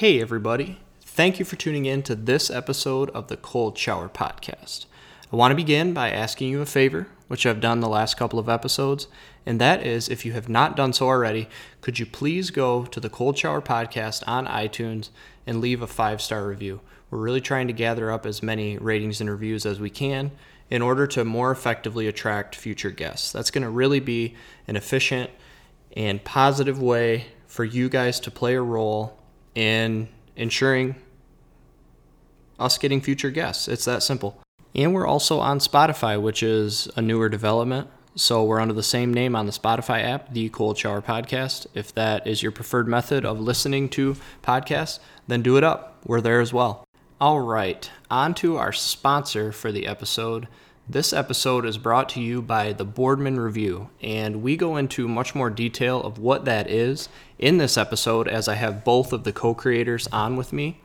Hey, everybody. Thank you for tuning in to this episode of the Cold Shower Podcast. I want to begin by asking you a favor, which I've done the last couple of episodes, and that is if you have not done so already, could you please go to the Cold Shower Podcast on iTunes and leave a five star review? We're really trying to gather up as many ratings and reviews as we can in order to more effectively attract future guests. That's going to really be an efficient and positive way for you guys to play a role in ensuring us getting future guests. It's that simple. And we're also on Spotify, which is a newer development. So we're under the same name on the Spotify app, the Cold Shower Podcast. If that is your preferred method of listening to podcasts, then do it up. We're there as well. All right, on to our sponsor for the episode. This episode is brought to you by the Boardman Review, and we go into much more detail of what that is in this episode as I have both of the co creators on with me.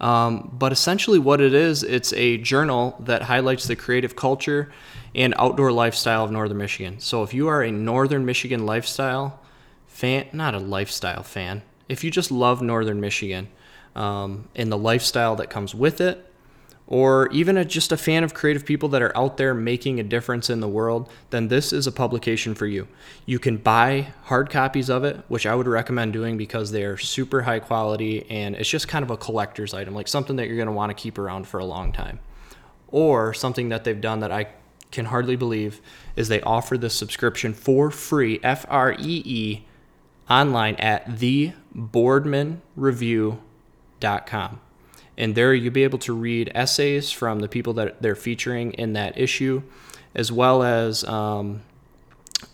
Um, but essentially, what it is, it's a journal that highlights the creative culture and outdoor lifestyle of Northern Michigan. So, if you are a Northern Michigan lifestyle fan, not a lifestyle fan, if you just love Northern Michigan um, and the lifestyle that comes with it, or even a, just a fan of creative people that are out there making a difference in the world, then this is a publication for you. You can buy hard copies of it, which I would recommend doing because they are super high quality and it's just kind of a collector's item, like something that you're going to want to keep around for a long time. Or something that they've done that I can hardly believe is they offer this subscription for free, F R E E, online at theboardmanreview.com and there you'll be able to read essays from the people that they're featuring in that issue, as well as um,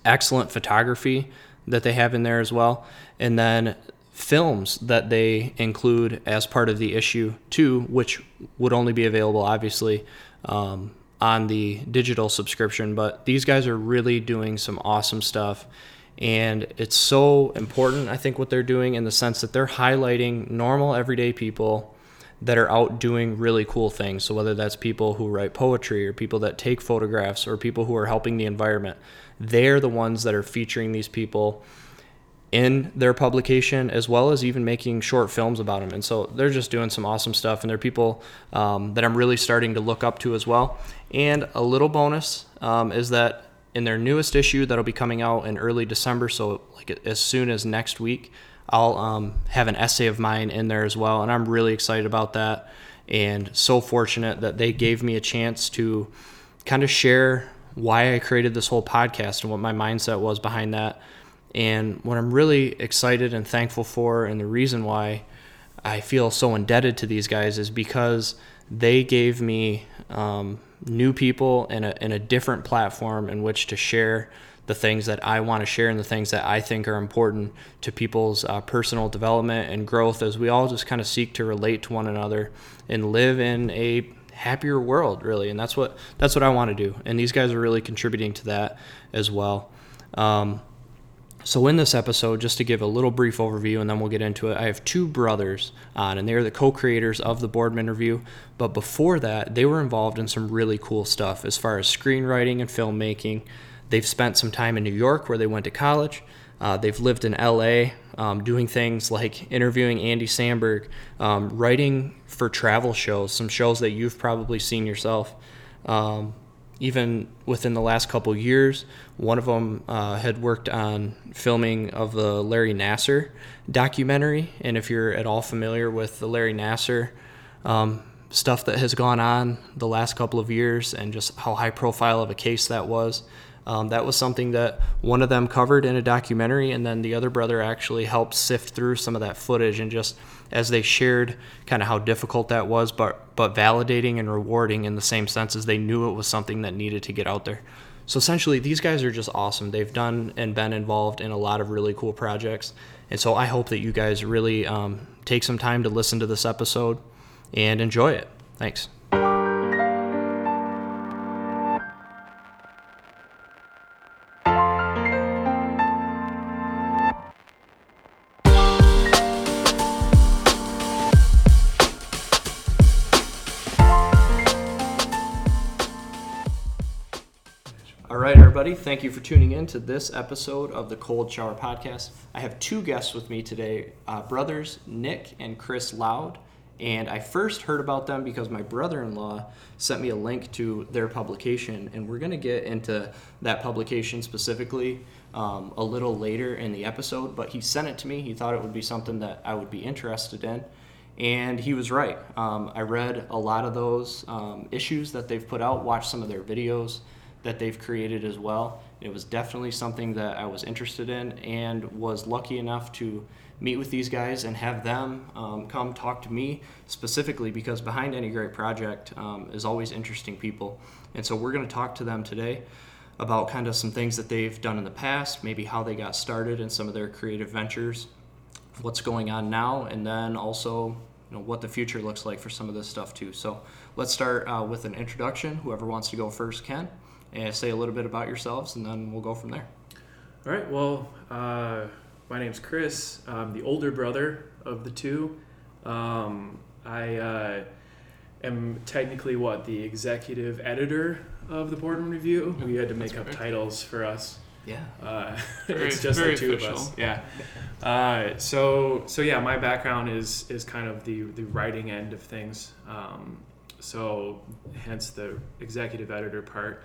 excellent photography that they have in there as well, and then films that they include as part of the issue too, which would only be available obviously um, on the digital subscription. But these guys are really doing some awesome stuff. And it's so important, I think, what they're doing in the sense that they're highlighting normal, everyday people that are out doing really cool things. So whether that's people who write poetry or people that take photographs or people who are helping the environment, they're the ones that are featuring these people in their publication as well as even making short films about them. And so they're just doing some awesome stuff and they're people um, that I'm really starting to look up to as well. And a little bonus um, is that in their newest issue that'll be coming out in early December, so like as soon as next week, I'll um, have an essay of mine in there as well, and I'm really excited about that. And so fortunate that they gave me a chance to kind of share why I created this whole podcast and what my mindset was behind that. And what I'm really excited and thankful for, and the reason why I feel so indebted to these guys is because they gave me um, new people and a, and a different platform in which to share the things that I want to share and the things that I think are important to people's uh, personal development and growth as we all just kind of seek to relate to one another and live in a happier world really. And that's what that's what I want to do. And these guys are really contributing to that as well. Um, so in this episode just to give a little brief overview and then we'll get into it I have two brothers on and they're the co-creators of the Boardman Review but before that they were involved in some really cool stuff as far as screenwriting and filmmaking They've spent some time in New York where they went to college. Uh, they've lived in LA um, doing things like interviewing Andy Samberg, um, writing for travel shows, some shows that you've probably seen yourself. Um, even within the last couple years, one of them uh, had worked on filming of the Larry Nassar documentary. And if you're at all familiar with the Larry Nassar um, stuff that has gone on the last couple of years and just how high profile of a case that was, um, that was something that one of them covered in a documentary, and then the other brother actually helped sift through some of that footage and just as they shared kind of how difficult that was, but but validating and rewarding in the same sense as they knew it was something that needed to get out there. So essentially, these guys are just awesome. They've done and been involved in a lot of really cool projects, and so I hope that you guys really um, take some time to listen to this episode and enjoy it. Thanks. Thank you for tuning in to this episode of the Cold Shower Podcast. I have two guests with me today uh, brothers Nick and Chris Loud. And I first heard about them because my brother in law sent me a link to their publication. And we're going to get into that publication specifically um, a little later in the episode. But he sent it to me. He thought it would be something that I would be interested in. And he was right. Um, I read a lot of those um, issues that they've put out, watched some of their videos that they've created as well. It was definitely something that I was interested in and was lucky enough to meet with these guys and have them um, come talk to me specifically because behind any great project um, is always interesting people. And so we're going to talk to them today about kind of some things that they've done in the past, maybe how they got started in some of their creative ventures, what's going on now, and then also you know, what the future looks like for some of this stuff too. So let's start uh, with an introduction. Whoever wants to go first can, and say a little bit about yourselves, and then we'll go from there. All right. Well, uh, my name's Chris. I'm the older brother of the two. Um, I uh, am technically what the executive editor of the Boardman Review. We had to make up titles for us. Yeah. Uh, Very- it's just the two official. of us. Yeah. Uh, so so yeah, my background is is kind of the the writing end of things. Um, so hence the executive editor part.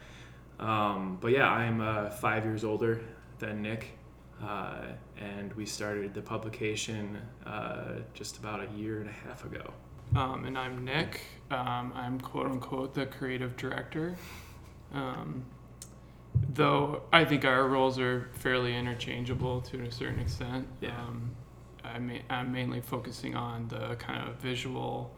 Um, but yeah, I'm uh, five years older than Nick, uh, and we started the publication uh, just about a year and a half ago. Um, and I'm Nick. Um, I'm quote unquote the creative director. Um, though I think our roles are fairly interchangeable to a certain extent. Yeah. Um, I I'm mainly focusing on the kind of visual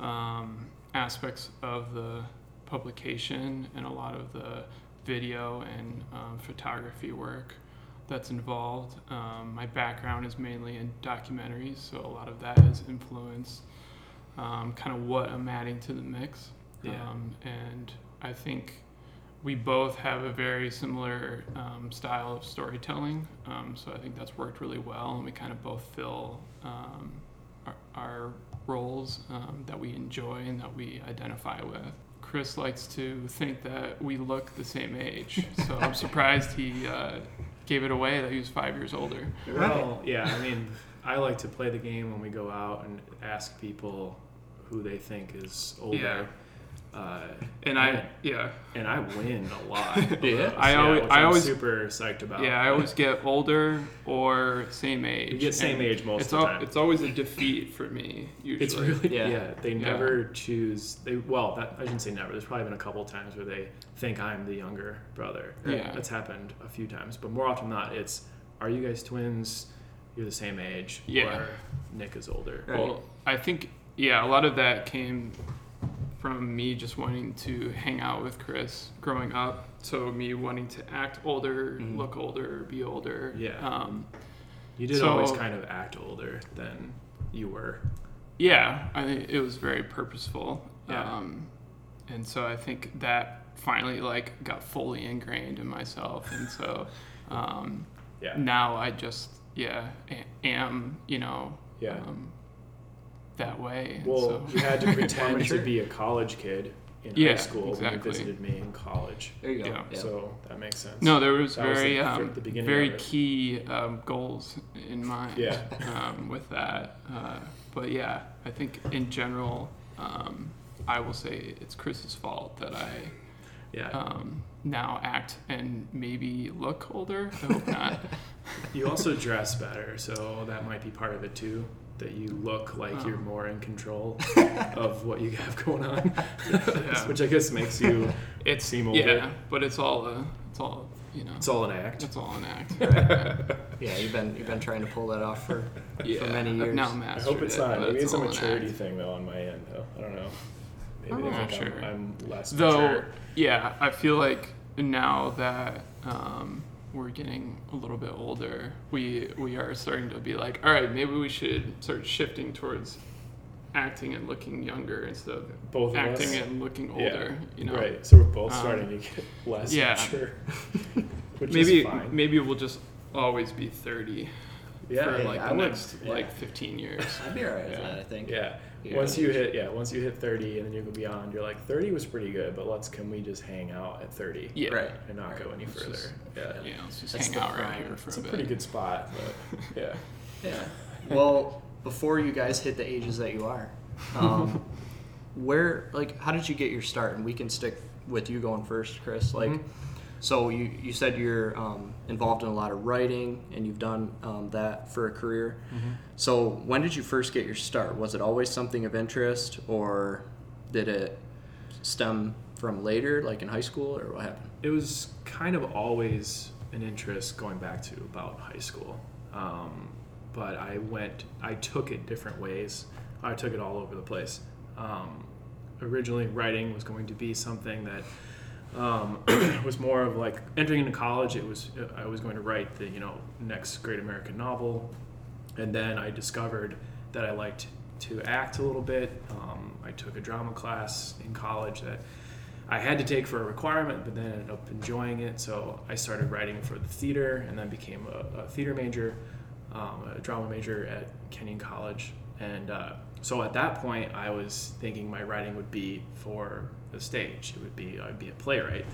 um, aspects of the publication and a lot of the video and um, photography work that's involved. Um, my background is mainly in documentaries, so a lot of that has influenced um, kind of what I'm adding to the mix. Yeah. Um, and I think we both have a very similar um, style of storytelling, um, so I think that's worked really well, and we kind of both fill um, our, our roles um, that we enjoy and that we identify with. Chris likes to think that we look the same age, so I'm surprised he uh, gave it away that he was five years older. Well, yeah, I mean, I like to play the game when we go out and ask people who they think is older. Uh, And I, yeah, and I win a lot. Yeah. I always- which I always- super psyched about. yeah, I always get older or same age. You get same age most it's of the al- time. It's always a defeat for me. Usually, It's really Yeah. yeah. they Yeah. never choose. They well, that, I shouldn't say never. There's probably been a couple times where they think I'm the younger brother. Yeah. that's happened a few times, but more often than not, it's are you guys twins? You're the same age. Yeah. Or Nick is older. Right. Well, I think yeah, a lot of that came from me just wanting to hang out with Chris growing up. So me wanting to act older, Mhm. look older, be older. Yeah. Um, You did So- always kind of act older than you were. yeah, I think it was very purposeful. Yeah. Um, and so I think that finally like got fully ingrained in myself, and so um, Yeah. now I just yeah am you know Yeah. um, that way. Well, so, you had to pretend to be a college kid in high Yeah, school when you visited me in college. There you go. Yeah. Yeah. So that makes sense. no, there was That was very the- um, the beginning very key um, goals in mind. Yeah. um, with that, uh, but yeah, I think in general, um, I will say it's Chris's fault that I Yeah. um, now act and maybe look older. I hope not. You also dress better, so that might be part of it too. That you look like Oh. you're more in control of what you have going on, Yeah. which I guess makes you. It's Seem older. yeah, but it's all a, it's all you know. It's all an act. It's all an act. Right? Yeah, you've been you've been trying to pull that off for yeah, for many I've years. now I mastered hope it's not. but Maybe it's a maturity thing though on my end though. I don't know. Maybe I'm they not think sure. I'm, I'm less Though, mature. yeah, I feel like now that um, we're getting a little bit older, we we are starting to be like, all right, maybe we should start shifting towards acting and looking younger instead of Both of acting us. and looking Yeah, older. You know, Right. So we're both Um, starting to get less yeah. mature. Which maybe is fine. maybe we'll just always be thirty. Yeah, for yeah, like I the would- next yeah. like 15 years. I'd be alright with that. I think. Yeah. Yeah. Once you hit yeah, once you hit 30 and then you go beyond, you're like 30 was pretty good, but let's can we just hang out at 30 Yeah. Right. and not go any It's further? just- yeah. Yeah, let's just That's hang out right here for a minute. It's a a bit. pretty good spot, but yeah. Yeah. Well, before you guys hit the ages that you are, um, where like how did you get your start? And we can stick with you going first, Chris. Like, Mhm. So you you said you're um, involved in a lot of writing and you've done um, that for a career. So when did you first get your start? Was it always something of interest, or did it stem from later, like in high school, or what happened? it was kind of always an interest going back to about high school. Um, but I went, I took it different ways. I took it all over the place. Um, originally, writing was going to be something that um, was more of like entering into college. It was I was going to write the you know next great American novel, and then I discovered that I liked to act a little bit. Um, I took a drama class in college that I had to take for a requirement, but then ended up enjoying it. So I started writing for the theater, and then became a, a theater major, um, a drama major at Kenyon College. And uh, so at that point, I was thinking my writing would be for the stage. It would be I'd be a playwright,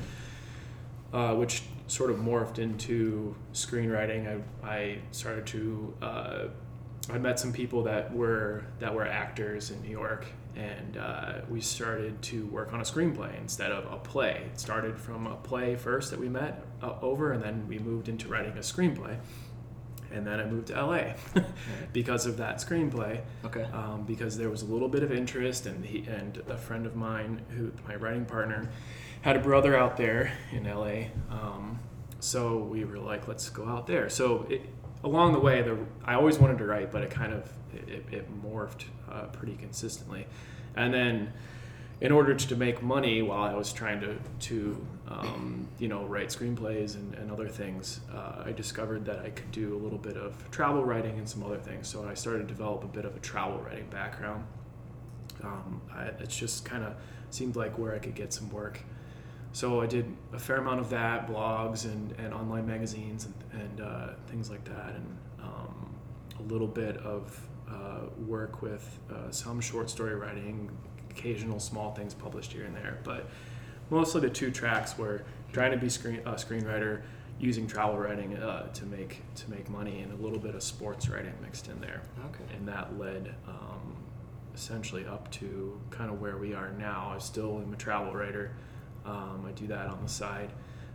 uh, which sort of morphed into screenwriting. I, I started to uh, I met some people that were that were actors in New York, and uh, we started to work on a screenplay instead of a play. It started from a play first that we met uh, over, and then we moved into writing a screenplay. And then I moved to LA because of that screenplay, Okay. um, because there was a little bit of interest, and he and a friend of mine, who my writing partner, had a brother out there in LA. Um, so we were like, let's go out there. So it, along the way, the, I always wanted to write, but it kind of it, it morphed uh, pretty consistently. And then, in order to make money while I was trying to to um, you know write screenplays and, and other things, uh, I discovered that I could do a little bit of travel writing and some other things. So I started to develop a bit of a travel writing background. Um, I, just kind of seemed like where I could get some work. So I did a fair amount of that, blogs and, and online magazines and, and uh, things like that, and um, a little bit of uh, work with uh, some short story writing, occasional small things published here and there. But mostly the two tracks were trying to be screen, a screenwriter, using travel writing uh, to make to make money, and a little bit of sports writing mixed in there Okay. and that led um, essentially up to kind of where we are now. I still am a travel writer. Um, I do that on the side,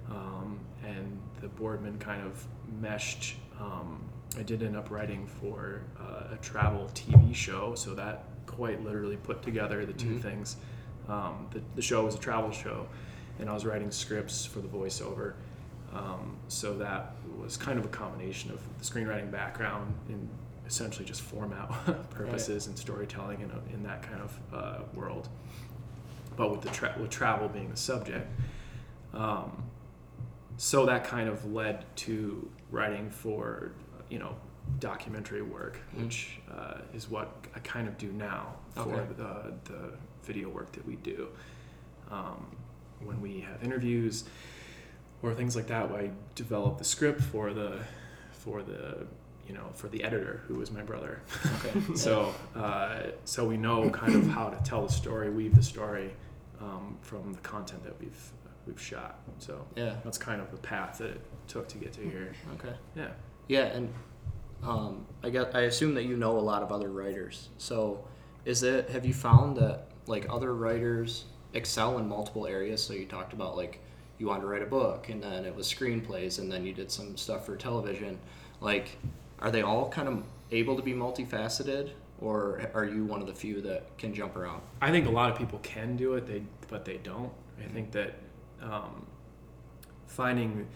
um, and the Boardman kind of meshed. Um, I did end up writing for uh, a travel TV show, so that quite literally put together the 2 Mhm. things. Um, the, the show was a travel show, and I was writing scripts for the voiceover. Um, so that was kind of a combination of the screenwriting background and essentially just format purposes and storytelling in, a, in that kind of uh, world. But with the tra- with travel being the subject, um, so that kind of led to writing for you know documentary work, Mhm. which uh, is what I kind of do now for Okay. the the video work that we do. Um, when we have interviews or things like that, I develop the script for the for the you know for the editor who is my brother. Okay. so uh, so we know kind of how to tell the story, weave the story um, from the content that we've we've shot. So Yeah. that's kind of the path that it took to get to here. Okay. Yeah. Yeah, and um, I guess I assume that you know a lot of other writers. So, is it have you found that like other writers excel in multiple areas? So you talked about like you wanted to write a book, and then it was screenplays, and then you did some stuff for television. Like, are they all kind of able to be multifaceted, or are you one of the few that can jump around? I think a lot of people can do it, they but they don't. I think that um, finding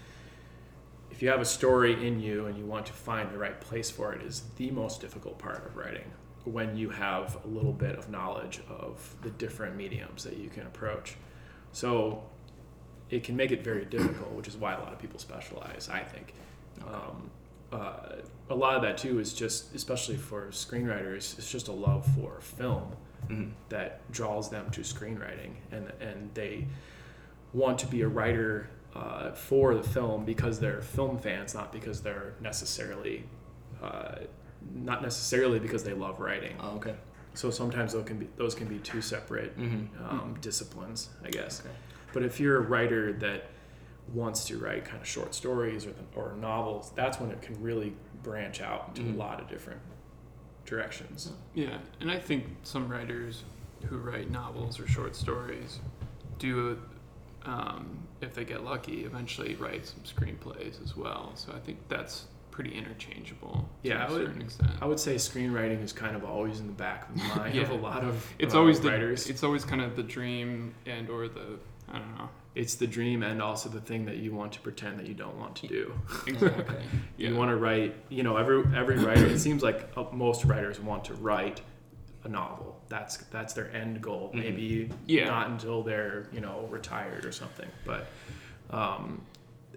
if you have a story in you and you want to find the right place for it is the most difficult part of writing. When you have a little bit of knowledge of the different mediums that you can approach, so it can make it very difficult, which is why a lot of people specialize. I think. Um, uh, a lot of that too is just, especially for screenwriters, it's just a love for film Mm-hmm. that draws them to screenwriting, and and they want to be a writer uh, for the film because they're film fans, not because they're necessarily uh, not necessarily because they love writing. Oh, okay. So sometimes those can be those can be two separate Mm-hmm. um, disciplines, I guess. Okay. But if you're a writer that wants to write kind of short stories or the, or novels, that's when it can really branch out into Mhm. a lot of different directions. Yeah, and I think some writers who write novels or short stories do, um, if they get lucky, eventually write some screenplays as well. So I think that's pretty interchangeable Yeah, to I a would- extent. I would say screenwriting is kind of always in the back of the mind of Yeah. a lot of It's uh, always the writers. it's always kind of the dream and or the I don't know it's the dream and also the thing that you want to pretend that you don't want to do. exactly. yeah. You want to write, you know, every every writer. it seems like uh, most writers want to write a novel. That's that's their end goal. Mhm. Maybe Yeah. not until they're you know retired or something. But um,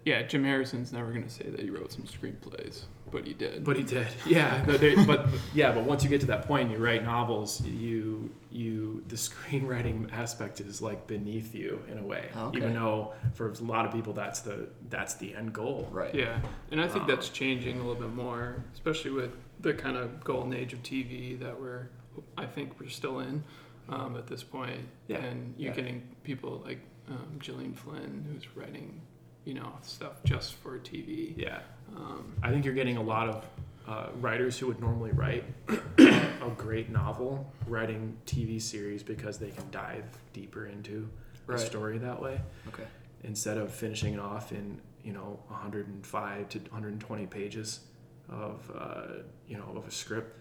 yeah, Jim Harrison's never gonna say that he wrote some screenplays, but he did. but he did, yeah. But, they, but yeah, but once you get to that point, and you write novels. You you the screenwriting aspect is like beneath you in a way. Okay. Even though for a lot of people that's the that's the end goal. Right. Yeah, and I think Um, that's changing a little bit more, especially with the kind of golden age of TV that we're, I think we're still in um, at this point. Yeah, And you're yeah. getting people like um, Gillian Flynn, who's writing, you know, stuff just for TV. Yeah. Um, I think you're getting a lot of uh, writers who would normally write a great novel writing TV series because they can dive deeper into Right. a story that way Okay. instead of finishing it off in you know 105 to 120 pages of uh, you know of a script.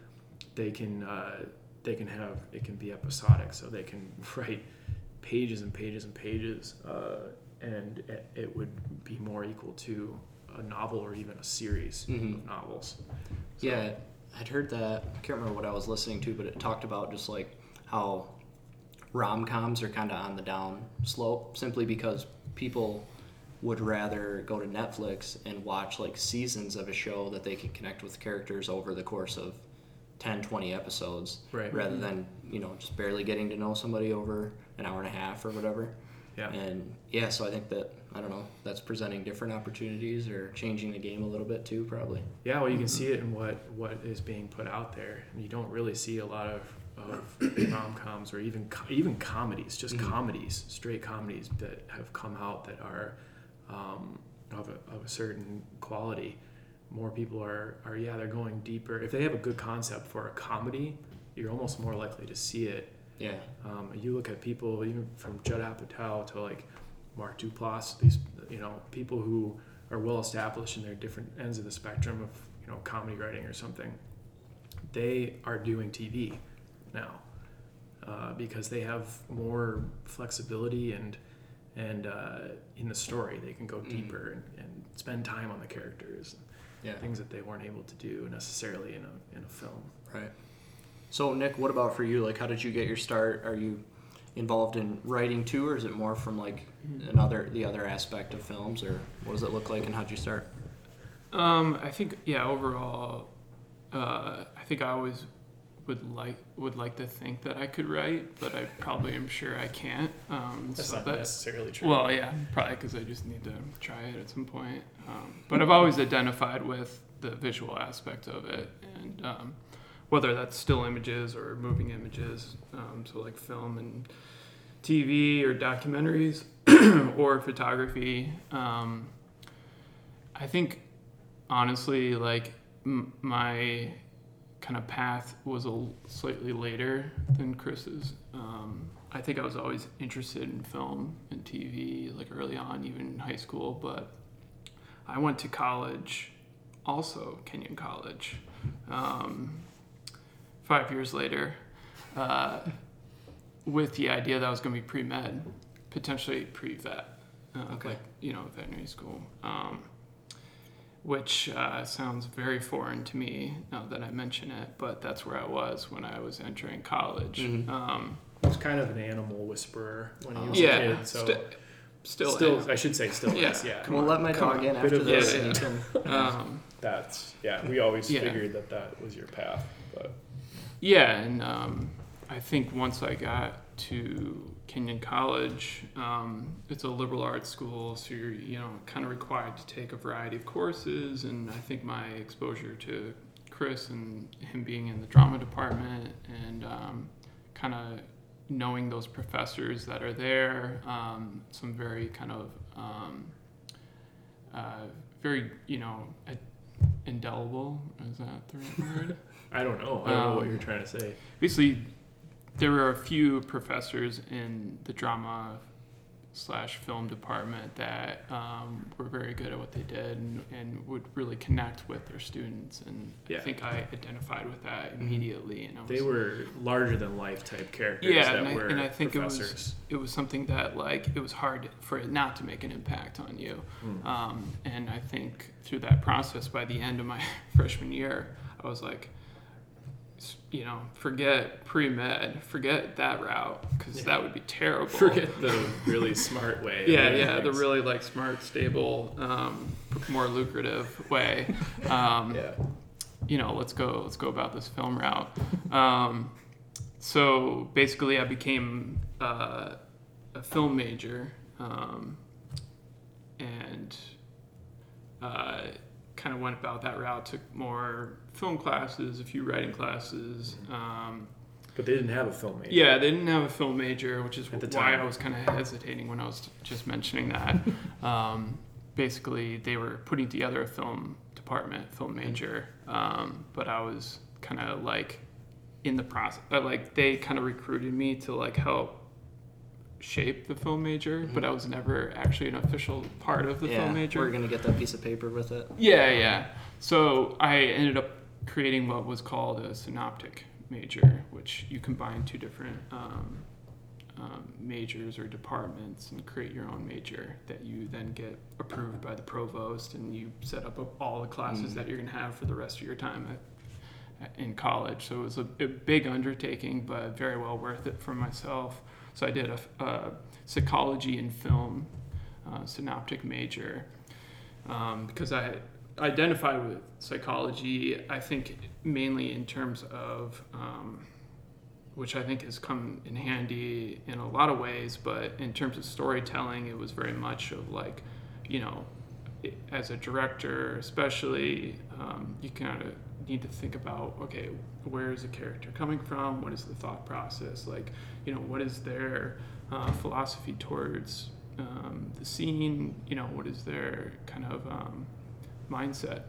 They can uh, they can have it can be episodic, so they can write pages and pages and pages, uh, and it, it would be more equal to a novel or even a series Mhm. of novels. So- Yeah, I'd heard that. I can't remember what I was listening to, but it talked about just like how rom coms are kind of on the down slope simply because people would rather go to Netflix and watch like seasons of a show that they can connect with characters over the course of 10, 20 episodes Right. rather than, you know, just barely getting to know somebody over an hour and a half or whatever. Yeah. And yeah, so I think that, I don't know, that's presenting different opportunities or changing the game a little bit too, probably. Yeah, well, you can see it in what what is being put out there. You don't really see a lot of of rom coms or even even comedies, just Mhm. comedies, straight comedies that have come out that are um, of a of a certain quality. More people are are yeah, they're going deeper. If they have a good concept for a comedy, you're almost more likely to see it. Yeah. Um, you look at people even from Judd Apatow to like Mark Duplass, these you know people who are well established in their different ends of the spectrum of you know comedy writing or something. They are doing TV now uh, because they have more flexibility and and uh, in the story they can go Mhm. deeper and, and spend time on the characters, Yeah. things that they weren't able to do necessarily in a in a film. Right. So, Nick, what about for you? Like, how did you get your start? Are you involved in writing too, or is it more from like another the other aspect of films, or what does it look like, and how'd you start? Um, I think yeah. Overall, uh, I think I always would like would like to think that I could write, but I probably am sure I can't. Um, That's so not that- necessarily true. Well, yeah, probably because I just need to try it at some point. Um, but I've always identified with the visual aspect of it, and um, whether that's still images or moving images, um, so like film and TV or documentaries or photography. Um, I think honestly, like m- my kind of path was a l- slightly later than Chris's. Um, I think I was always interested in film and TV, like early on, even in high school. But I went to college, also Kenyon College, um, five years later, uh, with the idea that I was going to be pre med, potentially pre vet, uh, Okay. like you know veterinary school. Um, which uh, sounds very foreign to me now that I mention it, but that's where I was when I was entering college. Mhm. Um, He was kind of an animal whisperer when he was yeah, a kid. So sti- still, still, am. I should say still Yeah. is. Yeah, Come we'll on, let my dog on. in after this. yeah, yeah. Um, that's yeah. We always Yeah. figured that that was your path, but yeah, and um, I think once I got to Kenyon College, um, it's a liberal arts school, so you're you know kind of required to take a variety of courses, and I think my exposure to Chris and him being in the drama department and um, kind of knowing those professors that are there, um, some very kind of um, uh, very you know indelible is that the right word? I don't know. I don't know what Um, you're trying to say. basically there were a few professors in the drama slash film department that um, were very good at what they did and, and would really connect with their students and Yeah. i think i identified with that immediately and I was, They were larger than life type characters Yeah, that and I- were and I think it was- professors. it was something that like it was hard for it not to make an impact on you Mm. um, and i think through that process by the end of my freshman year i was like you know forget pre-med forget that route because Yeah. that would be terrible Forget the really smart way. yeah yeah the really like smart stable um, more lucrative way um, yeah. you know, let's go, let's go about this film route. Um, so basically, I became uh, a film major, um, and uh, kind of went about that route. Took more film classes, a few writing classes. Um, But they didn't have a film major. yeah, they didn't have a film major, which is At the why time. I was kind of hesitating when I was just mentioning that. um, basically, they were putting together a film department, film major, um, but I was kind of like in the process. uh, Like they kind of recruited me to like help shape the film major, but I was never actually an official part of the yeah, film major. we're gonna get that piece of paper with it. Yeah, yeah. So I ended up creating what was called a synoptic major, which you combine two different um, um, majors or departments and create your own major that you then get approved by the provost and you set up all the classes Mm. that you're going to have for the rest of your time at, in college. So it was a, a big undertaking, but very well worth it for myself. So I did a, a psychology and film uh, synoptic major um, because I identify with psychology. I think mainly in terms of um, which I think has come in handy in a lot of ways, but in terms of storytelling, it was very much of like, you know, as a director, especially, um, you kind of need to think about okay, where is the character coming from? What is the thought process? Like, you know, what is their uh, philosophy towards um, the scene? You know, what is their kind of um, mindset?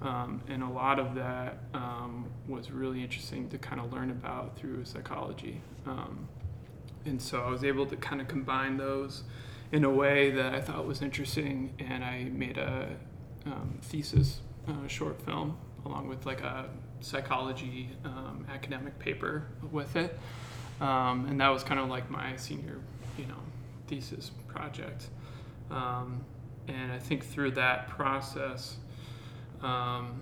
Um, and a lot of that um, was really interesting to kind of learn about through psychology. Um, and so I was able to kind of combine those in a way that I thought was interesting, and I made a um, thesis uh, short film along with like a psychology um, academic paper with it. Um, and that was kind of like my senior, you know, thesis project. Um, and I think through that process, um,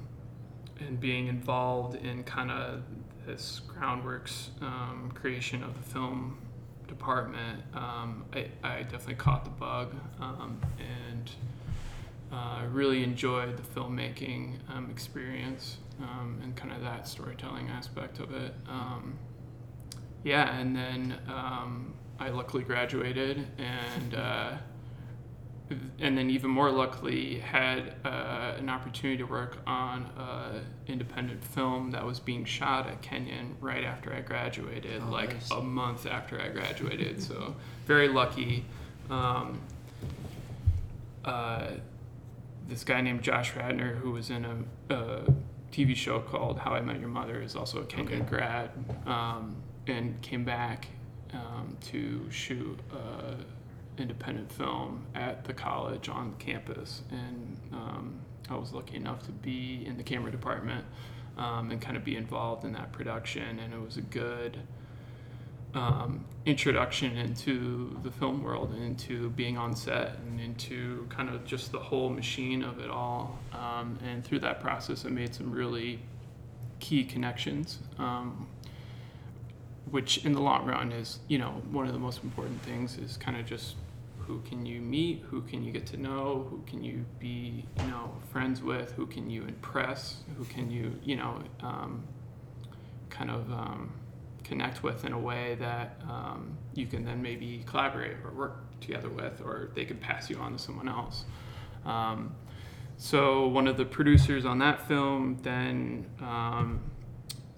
and being involved in kind of this groundworks um, creation of the film department, um, I, I definitely caught the bug um, and uh, really enjoyed the filmmaking um, experience um, and kind of that storytelling aspect of it. Yeah, and then I luckily graduated and. Uh, and then even more luckily had uh, an opportunity to work on an independent film that was being shot at Kenyon right after I graduated, Oh, like nice. a month after I graduated. so very lucky. Um, uh, this guy named Josh Radnor, who was in a, a TV show called How I Met Your Mother, is also a Kenyon Okay. grad, um, and came back um, to shoot a independent film at the college on campus. And um, I was lucky enough to be in the camera department um, and kind of be involved in that production. And it was a good um, introduction into the film world and into being on set and into kind of just the whole machine of it all. Um, and through that process, I made some really key connections, um, which in the long run is, you know, one of the most important things is kind of just who can you meet, who can you get to know, who can you be, you know, friends with, who can you impress, who can you, you know, um, kind of um, connect with in a way that um, you can then maybe collaborate or work together with, or they can pass you on to someone else. Um, so one of the producers on that film then um,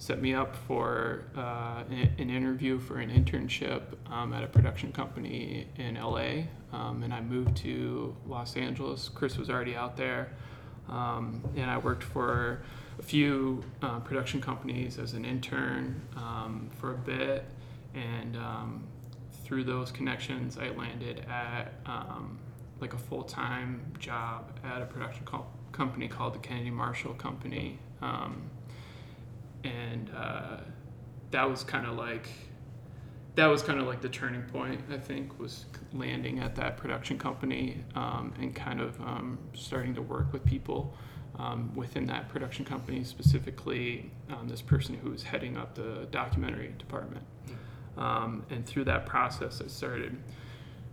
set me up for uh, an, interview for an internship um, at a production company in LA. Um, and I moved to Los Angeles. Chris was already out there. Um, and I worked for a few uh, production companies as an intern um, for a bit. And um, through those connections, I landed at um, like a full time job at a production co- company called the Kennedy Marshall Company. And uh, that was kind of like that was kind of like the turning point i think was landing at that production company um, and kind of um, starting to work with people um, within that production company specifically um, this person who was heading up the documentary department. Um, and through that process i started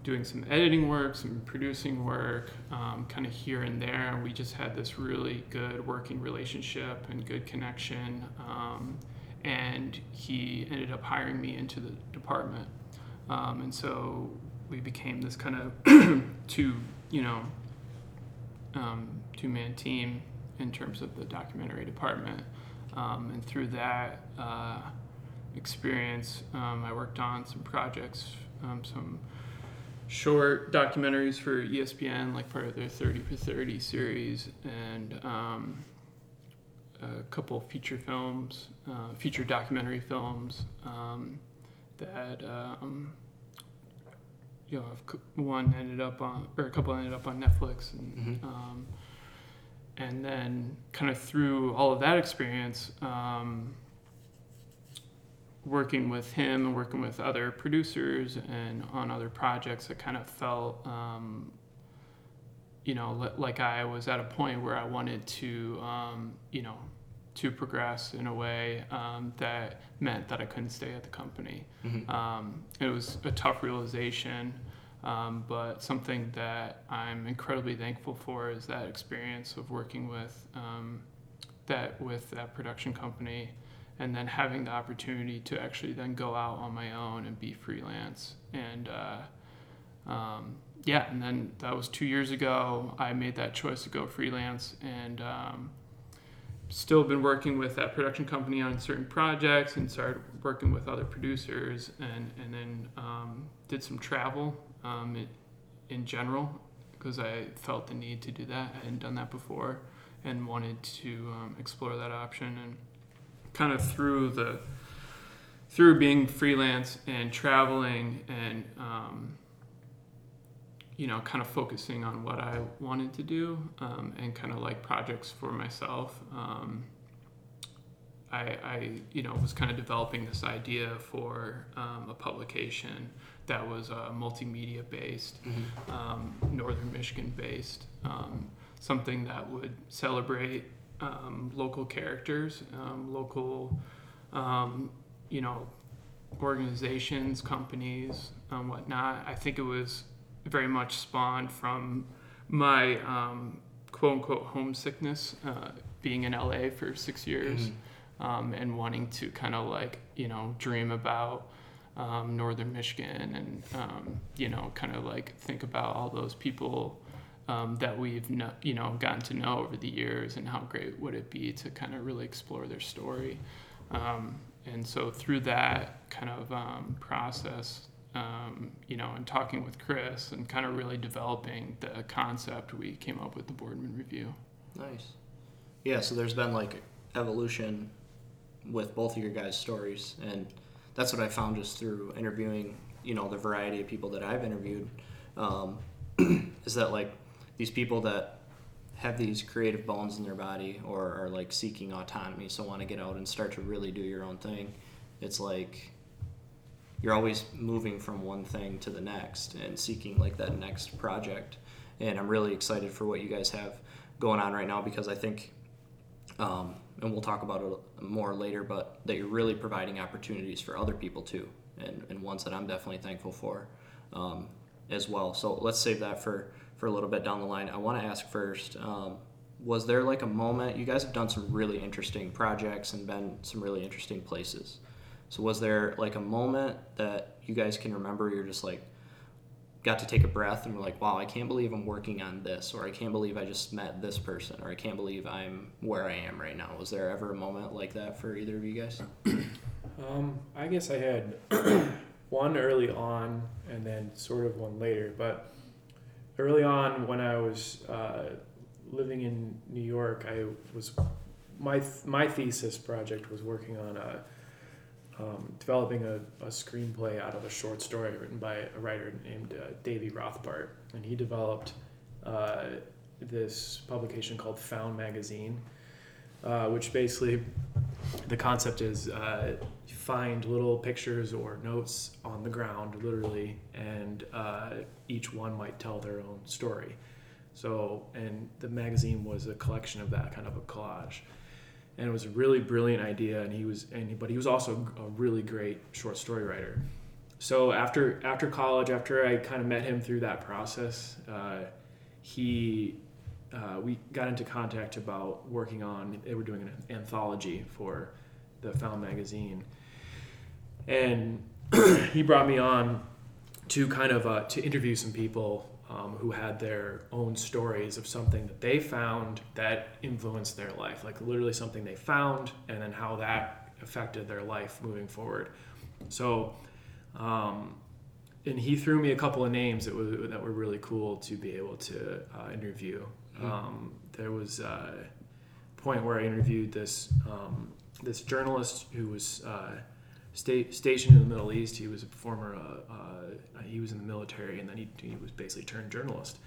doing some editing work some producing work um, kind of here and there and we just had this really good working relationship and good connection and he ended up hiring me into the department. Um, and so we became this kind of two, you know, um, two man team in terms of the documentary department. Um, and through that uh, experience, um, I worked on some projects, um, some short documentaries for ESPN, like part of their 30 for 30 series, and um, a couple feature films, uh, feature documentary films um, that um, you know one ended up on or a couple ended up on Netflix and Mm-hmm. um, and then kind of through all of that experience um, working with him and working with other producers and on other projects I kind of felt um, you know, like I was at a point where I wanted to, um, you know, to progress in a way um, that meant that I couldn't stay at the company. Mhm. Um, it was a tough realization, um, but something that I'm incredibly thankful for is that experience of working with um, that with that production company, and then having the opportunity to actually then go out on my own and be freelance and. Uh, um, yeah, and then that was two years ago. I made that choice to go freelance, and um, still been working with that production company on certain projects, and started working with other producers, and and then um, did some travel um, in, in general because I felt the need to do that. I hadn't done that before, and wanted to um, explore that option, and kind of through the through being freelance and traveling and um, you know, kind of focusing on what I wanted to do um, and kind of like projects for myself. Um, I, I, you know, was kind of developing this idea for um, a publication that was uh, multimedia based, Mhm. um, Northern Michigan based, um, something that would celebrate um, local characters, um, local, um, you know, organizations, companies, and whatnot. I think it was very much spawned from my um, quote unquote homesickness, uh, being in LA for six years, um, and wanting to kind of like you know dream about um, northern Michigan and um, you know kind of like think about all those people. Um, that we've no, you know gotten to know over the years, and how great would it be to kind of really explore their story, um, and so through that kind of um, process, um, you know, and talking with Chris and kind of really developing the concept, we came up with the Boardman review. Nice. Yeah, so there's been like evolution with both of your guys' stories, and that's what I found just through interviewing, you know, the variety of people that I've interviewed, um, is that like these people that have these creative bones in their body or are like seeking autonomy, so want to get out and start to really do your own thing. It's like you're always moving from one thing to the next and seeking like that next project. And I'm really excited for what you guys have going on right now because I think, um, and we'll talk about it more later, but that you're really providing opportunities for other people too, and, and ones that I'm definitely thankful for um, as well. So let's save that for, for a little bit down the line. I want to ask first um, was there like a moment, you guys have done some really interesting projects and been some really interesting places. So was there like a moment that you guys can remember you're just like, got to take a breath and were like, wow, I can't believe I'm working on this, or I can't believe I just met this person, or I can't believe I'm where I am right now? Was there ever a moment like that for either of you guys? Um, I guess I had one early on and then sort of one later. But early on, when I was uh, living in New York, I was my my thesis project was working on a um, developing a, a screenplay out of a short story written by a writer named uh, Davy Rothbart, and he developed uh, this publication called Found Magazine, uh, which basically the concept is uh, you find little pictures or notes on the ground, literally, and uh, each one might tell their own story. So, and the magazine was a collection of that kind of a collage and it was a really brilliant idea and he was and he, but he was also a really great short story writer so after after college after i kind of met him through that process uh, he uh, we got into contact about working on they were doing an anthology for the found magazine and he brought me on to kind of uh, to interview some people um, who had their own stories of something that they found that influenced their life, like literally something they found, and then how that affected their life moving forward. So, um, and he threw me a couple of names that were that were really cool to be able to uh, interview. Mm-hmm. Um, there was a point where I interviewed this um, this journalist who was. Uh, sta- stationed in the Middle East. He was a former, uh, uh, he was in the military, and then he, he was basically turned journalist.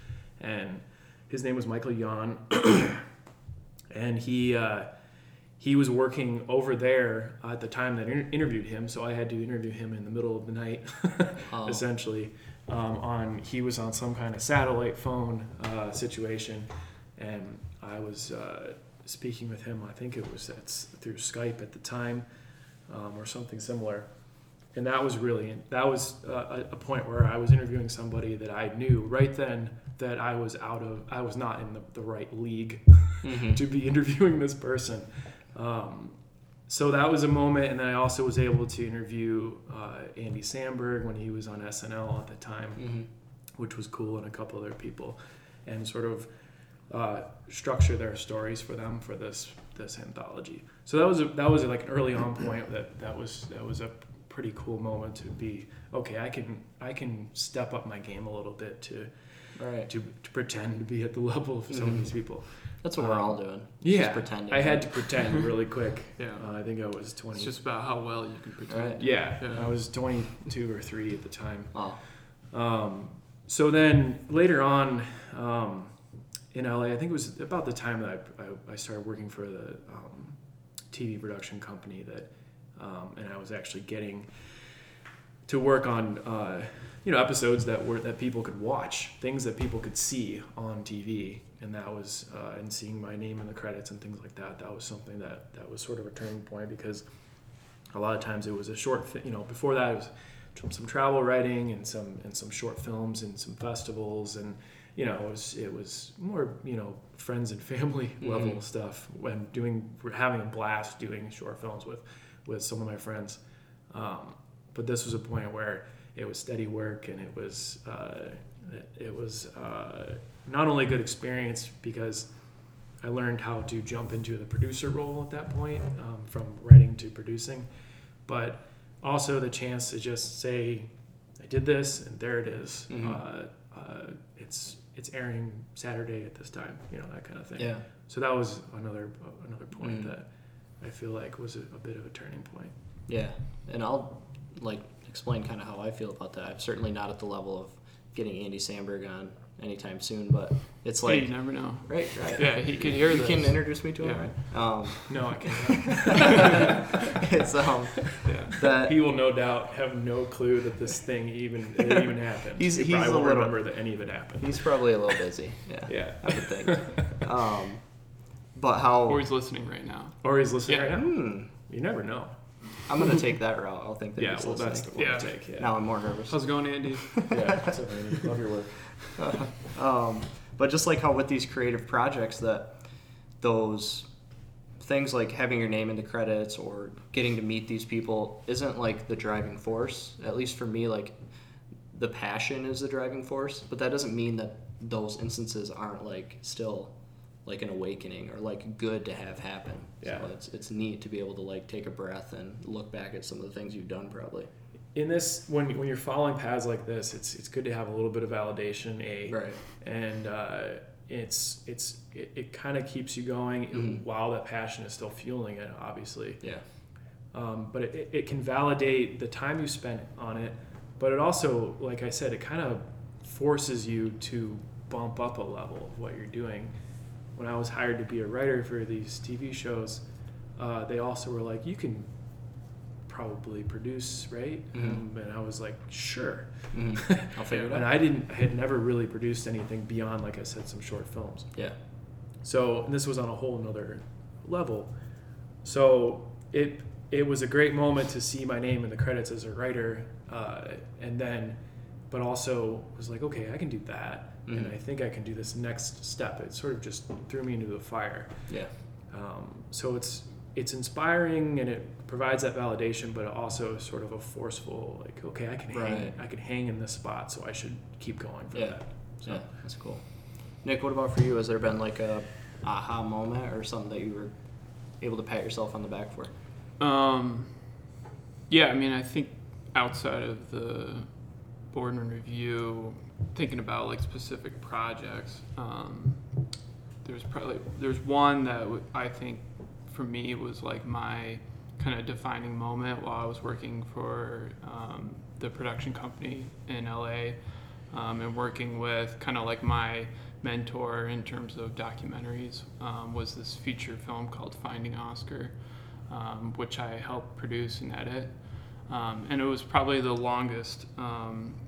And his name was Michael Yon, and he uh, he was working over there at the time that I inter- interviewed him. So I had to interview him in the middle of the night, oh. essentially. Um, on he was on some kind of satellite phone uh, situation, and I was uh, speaking with him. I think it was through Skype at the time um, or something similar. And that was really that was a, a, point where I was interviewing somebody that I knew right then that I was out of I was not in the, the right league mm-hmm. to be interviewing this person. Um, so that was a moment, and then I also was able to interview uh, Andy Samberg when he was on SNL at the time, mm-hmm. which was cool, and a couple other people, and sort of uh, structure their stories for them for this this anthology. So that was a, that was like an early on point that that was that was a pretty cool moment to be okay. I can I can step up my game a little bit to right. to, to pretend to be at the level of some mm-hmm. of these people. That's what um, we're all doing. Yeah, just pretending. I had to pretend really quick. yeah, uh, I think I was twenty. It's just about how well you can pretend. Right. Yeah, yeah, I was twenty-two or three at the time. Oh. Um, so then later on, um, in LA. I think it was about the time that I, I, I started working for the um, TV production company that, um, and I was actually getting to work on uh, you know episodes that were that people could watch, things that people could see on TV, and that was uh, and seeing my name in the credits and things like that. That was something that that was sort of a turning point because a lot of times it was a short, you know, before that it was some travel writing and some and some short films and some festivals and you know, it was it was more you know friends and family level mm-hmm. stuff when doing having a blast doing short films with with some of my friends. Um, but this was a point where it was steady work and it was uh, it, was uh, not only a good experience because I learned how to jump into the producer role at that point um, from writing to producing, but also the chance to just say I did this and there it is. Mm-hmm. Uh, uh it's it's airing Saturday at this time, you know that kind of thing. Yeah. So that was another another point mm. that I feel like was a, a, bit of a turning point. Yeah, and I'll like explain kind of how I feel about that. I'm certainly not at the level of getting Andy Samberg on anytime soon, but it's like hey, you never know. Right, right. Yeah, he can hear you this. can introduce me to him. Right? Um, no, I can't. it's um yeah. that he will no doubt have no clue that this thing even it even happened. He's he he's probably won't little, remember that any of it happened. He's probably a little busy. Yeah. yeah. I would think. Um, but how? Or he's listening right now. Or he's listening yeah. right now. Hmm. You never know. I'm gonna take that route. I'll think that yeah, he's well, that's the one yeah. to take. Yeah. Now I'm more nervous. How's it going, Andy? yeah, what's up, Andy? Love your work. um, but just like how with these creative projects that those things like having your name in the credits or getting to meet these people isn't like the driving force. At least for me, like the passion is the driving force, but that doesn't mean that those instances aren't like still like an awakening or like good to have happen. Yeah. So it's it's neat to be able to like take a breath and look back at some of the things you've done probably. In this, when when you're following paths like this, it's it's good to have a little bit of validation. A Right. and uh, it's it's it, it kind of keeps you going Mhm. while that passion is still fueling it, obviously. Yeah. um, but it, it can validate the time you spent on it but it also like i said it kind of forces you to bump up a level of what you're doing when i was hired to be a writer for these tv shows uh, they also were like you can probably produce right Mhm. um, and i was like sure Mhm. I'll figure it out." and i didn't i had never really produced anything beyond like i said some short films Yeah. so and this was on a whole nother level. So it it was a great moment to see my name in the credits as a writer, uh, and then, but also was like, okay, I can do that, and Mhm. I think I can do this next step. It sort of just threw me into the fire. Yeah. Um, so it's it's inspiring and it provides that validation, but also sort of a forceful like, okay, I can hang, Right. I can hang in this spot, so I should keep going for Yeah. that. So. Yeah, that's cool. Nick, what about for you? Has there been like a aha moment or something that you were able to pat yourself on the back for? Um, yeah, I mean, I think outside of the Boardman Review, thinking about like specific projects, um, there's probably there's one that I think for me was like my kind of defining moment while I was working for um, the production company in LA um, and working with kind of like my mentor in terms of documentaries um, was this feature film called Finding Oscar, um, which I helped produce and edit. Um, and it was probably the longest,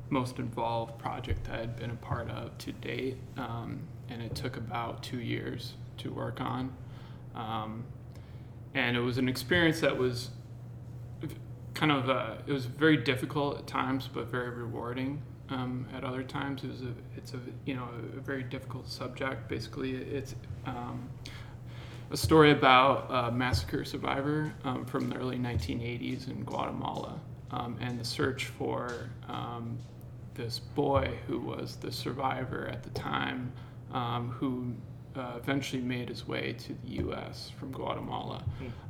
most involved project I had been a part of to date. Um, and it took about two years to work on. Um, and it was an experience that was kind of uh, it was very difficult at times, but very rewarding um, at other times. It was a it's a you know a very difficult subject. Basically, it's um, a story about a massacre survivor um, from the early 1980s in Guatemala, um, and the search for um, this boy who was the survivor at the time, um, who uh, eventually made his way to the U.S. from Guatemala,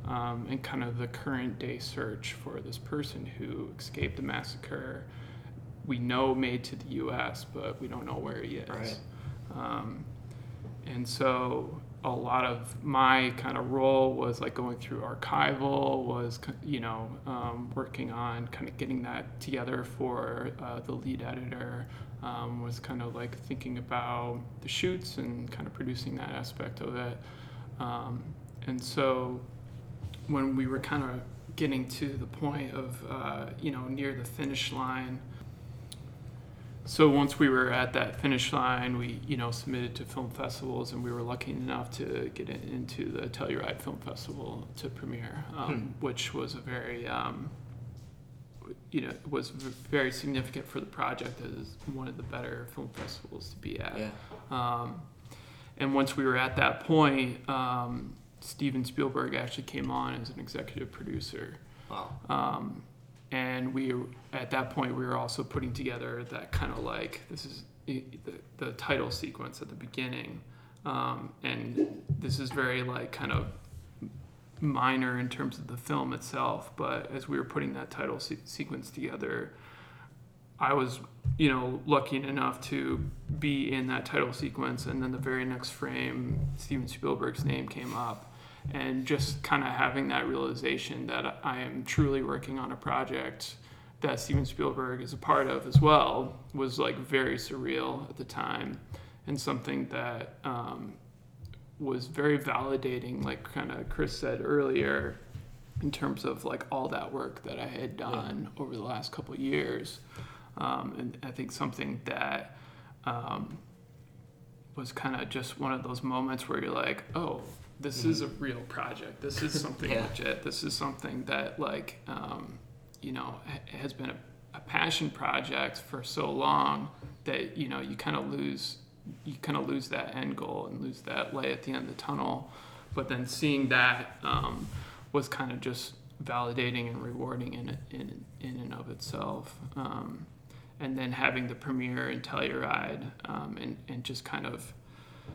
um, and kind of the current day search for this person who escaped the massacre. We know made to the U.S., but we don't know where he is. Right. Um, and so a lot of my kind of role was like going through archival, was you know um, working on kind of getting that together for uh, the lead editor. Um, was kind of like thinking about the shoots and kind of producing that aspect of it. Um, and so when we were kind of getting to the point of uh, you know near the finish line so once we were at that finish line we you know submitted to film festivals and we were lucky enough to get in, into the telluride film festival to premiere um, which was a very um, you know was very significant for the project as one of the better film festivals to be at Yeah. um, and once we were at that point, um, Steven Spielberg actually came on as an executive producer. Wow. And we, at that point, we were also putting together that kind of like this is the, the title sequence at the beginning. Um, and this is very like kind of minor in terms of the film itself, but as we were putting that title se- sequence together, I was, you know, lucky enough to be in that title sequence, and then the very next frame, Steven Spielberg's name came up, and just kind of having that realization that I am truly working on a project that Steven Spielberg is a part of as well was like very surreal at the time, and something that um, was very validating, like kind of Chris said earlier, in terms of like all that work that I had done over the last couple of years. Um, and I think something that um, was kind of just one of those moments where you're like, oh, this is a real project. This is something Yeah. legit. This is something that like, um, you know, ha- has been a, a passion project for so long that you know you kind of lose you kind of lose that end goal and lose that light at the end of the tunnel. But then seeing that um, was kind of just validating and rewarding in in in and of itself. Um, and then having the premiere in Telluride, um, and and just kind of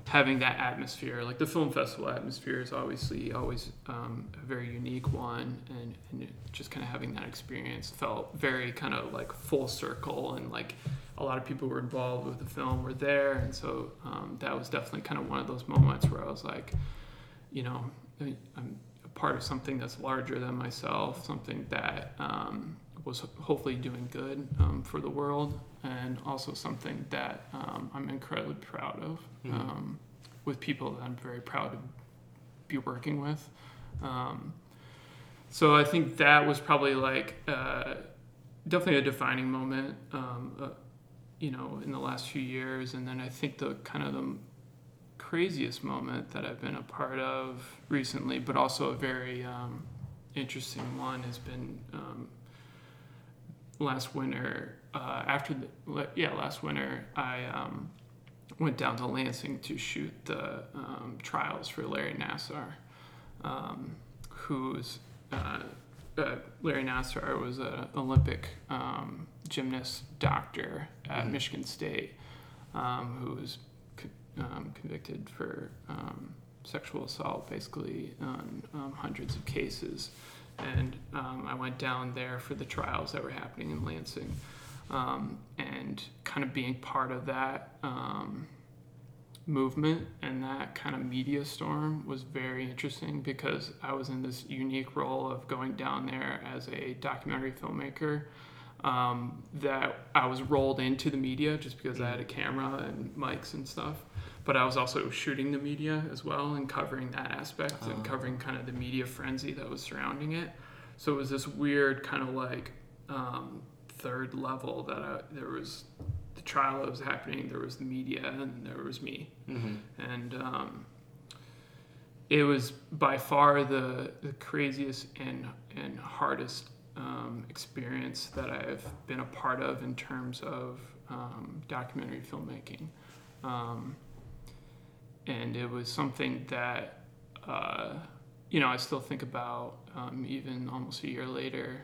having that atmosphere. Like the film festival atmosphere is obviously always um, a very unique one, and, and just kind of having that experience felt very kind of like full circle, and like a lot of people were involved with the film were there, and so um, that was definitely kind of one of those moments where I was like, you know, I'm a part of something that's larger than myself, something that um, was hopefully doing good um, for the world, and also something that um, I'm incredibly proud of Mhm. um, with people that I'm very proud to be working with. Um, so I think that was probably like uh, definitely a defining moment, um, uh, you know, in the last few years. And then I think the kind of the craziest moment that I've been a part of recently, but also a very um, interesting one, has been um, last winter. Uh, after the yeah, last winter, I um, went down to Lansing to shoot the um, trials for Larry Nassar, um, who's uh, uh, Larry Nassar was an Olympic um, gymnast doctor at Mhm. Michigan State, um, who was co- um, convicted for um, sexual assault, basically on um, hundreds of cases. And um, I went down there for the trials that were happening in Lansing, um, and kind of being part of that um, movement and that kind of media storm was very interesting because I was in this unique role of going down there as a documentary filmmaker. Um, that I was rolled into the media just because I had a camera and mics and stuff, but I was also shooting the media as well and covering that aspect Oh. and covering kind of the media frenzy that was surrounding it. So it was this weird kind of like um, third level that I, there was the trial that was happening, there was the media, and there was me Mm-hmm. and um, it was by far the, the craziest and and hardest um, experience that I've been a part of in terms of um, documentary filmmaking, um, and it was something that uh, you know I still think about um, even almost a year later.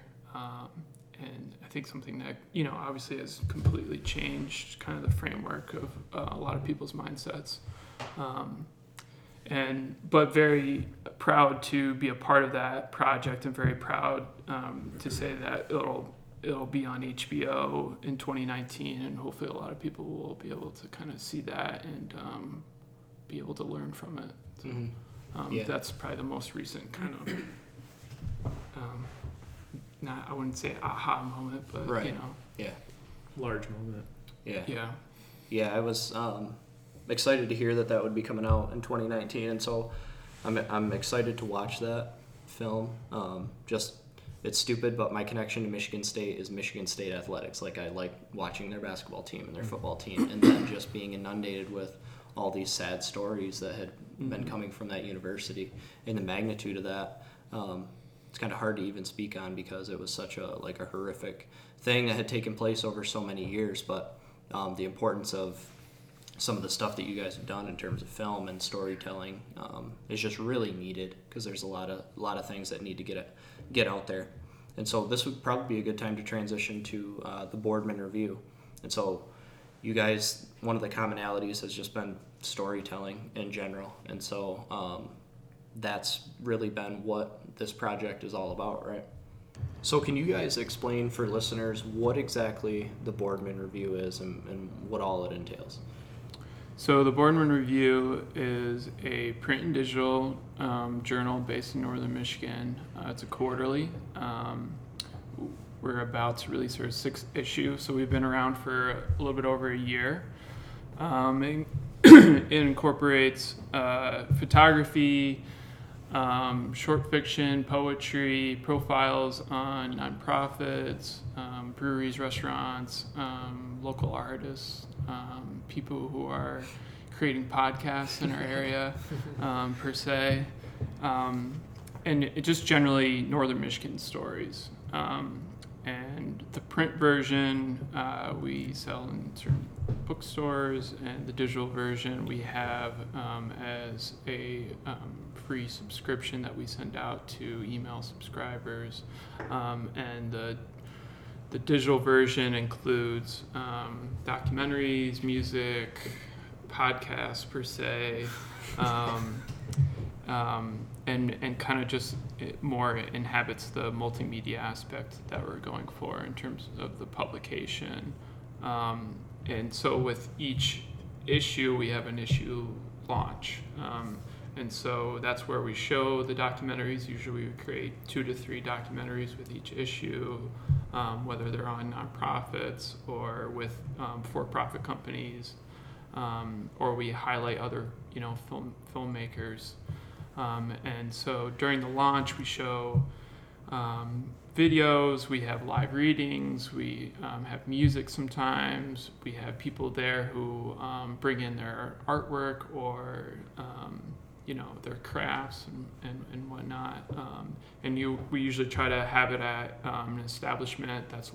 And I think something that you know obviously has completely changed kind of the framework of uh, a lot of people's mindsets um, and but very proud to be a part of that project and very proud um, to say that it'll it'll be on HBO in 2019 and hopefully a lot of people will be able to kind of see that and um, be able to learn from it. So, Mm-hmm. um, Yeah. That's probably the most recent kind of um, not I wouldn't say aha moment, but Right. you know Yeah. Large moment. Yeah. yeah yeah, I was um, excited to hear that that would be coming out in 2019, and so I'm I'm excited to watch that film. Um, just it's stupid, but my connection to Michigan State is Michigan State athletics. Like I like watching their basketball team and their football team, and then just being inundated with all these sad stories that had been Mhm. coming from that university, and the magnitude of that. Um, it's kind of hard to even speak on because it was such a like a horrific thing that had taken place over so many years, but um, the importance of some of the stuff that you guys have done in terms of film and storytelling um, is just really needed because there's a lot of a lot of things that need to get it, get out there. And so this would probably be a good time to transition to uh, the Boardman review. And so you guys, one of the commonalities has just been storytelling in general, and so um, that's really been what this project is all about, right? So, can you guys explain for listeners what exactly the Boardman Review is and, and what all it entails? So the Boardman Review is a print and digital um, journal based in northern Michigan. Uh, it's a quarterly. Um, we're about to release our sixth issue, so we've been around for a little bit over a year. Um, and it incorporates uh, photography, um, short fiction, poetry, profiles on nonprofits, um, breweries, restaurants, um, local artists, um, people who are creating podcasts in our area, um, per se, um, and it just generally northern Michigan stories. Um, and the print version uh, we sell in certain bookstores, and the digital version we have um, as a um, free subscription that we send out to email subscribers. Um, and the the digital version includes um, documentaries, music, podcasts per se, um, um, and and kind of just it more inhabits the multimedia aspect that we're going for in terms of the publication. Um, and so with each issue, we have an issue launch. Um, and so that's where we show the documentaries. Usually we create two to three documentaries with each issue, um, whether they're on nonprofits or with um, for-profit companies, um, or we highlight other, you know, film filmmakers. Um, and so during the launch, we show um, videos, we have live readings, we um, have music sometimes, we have people there who um, bring in their artwork or um, you know their crafts and, and, and whatnot. Um, and you we usually try to have it at um, an establishment that's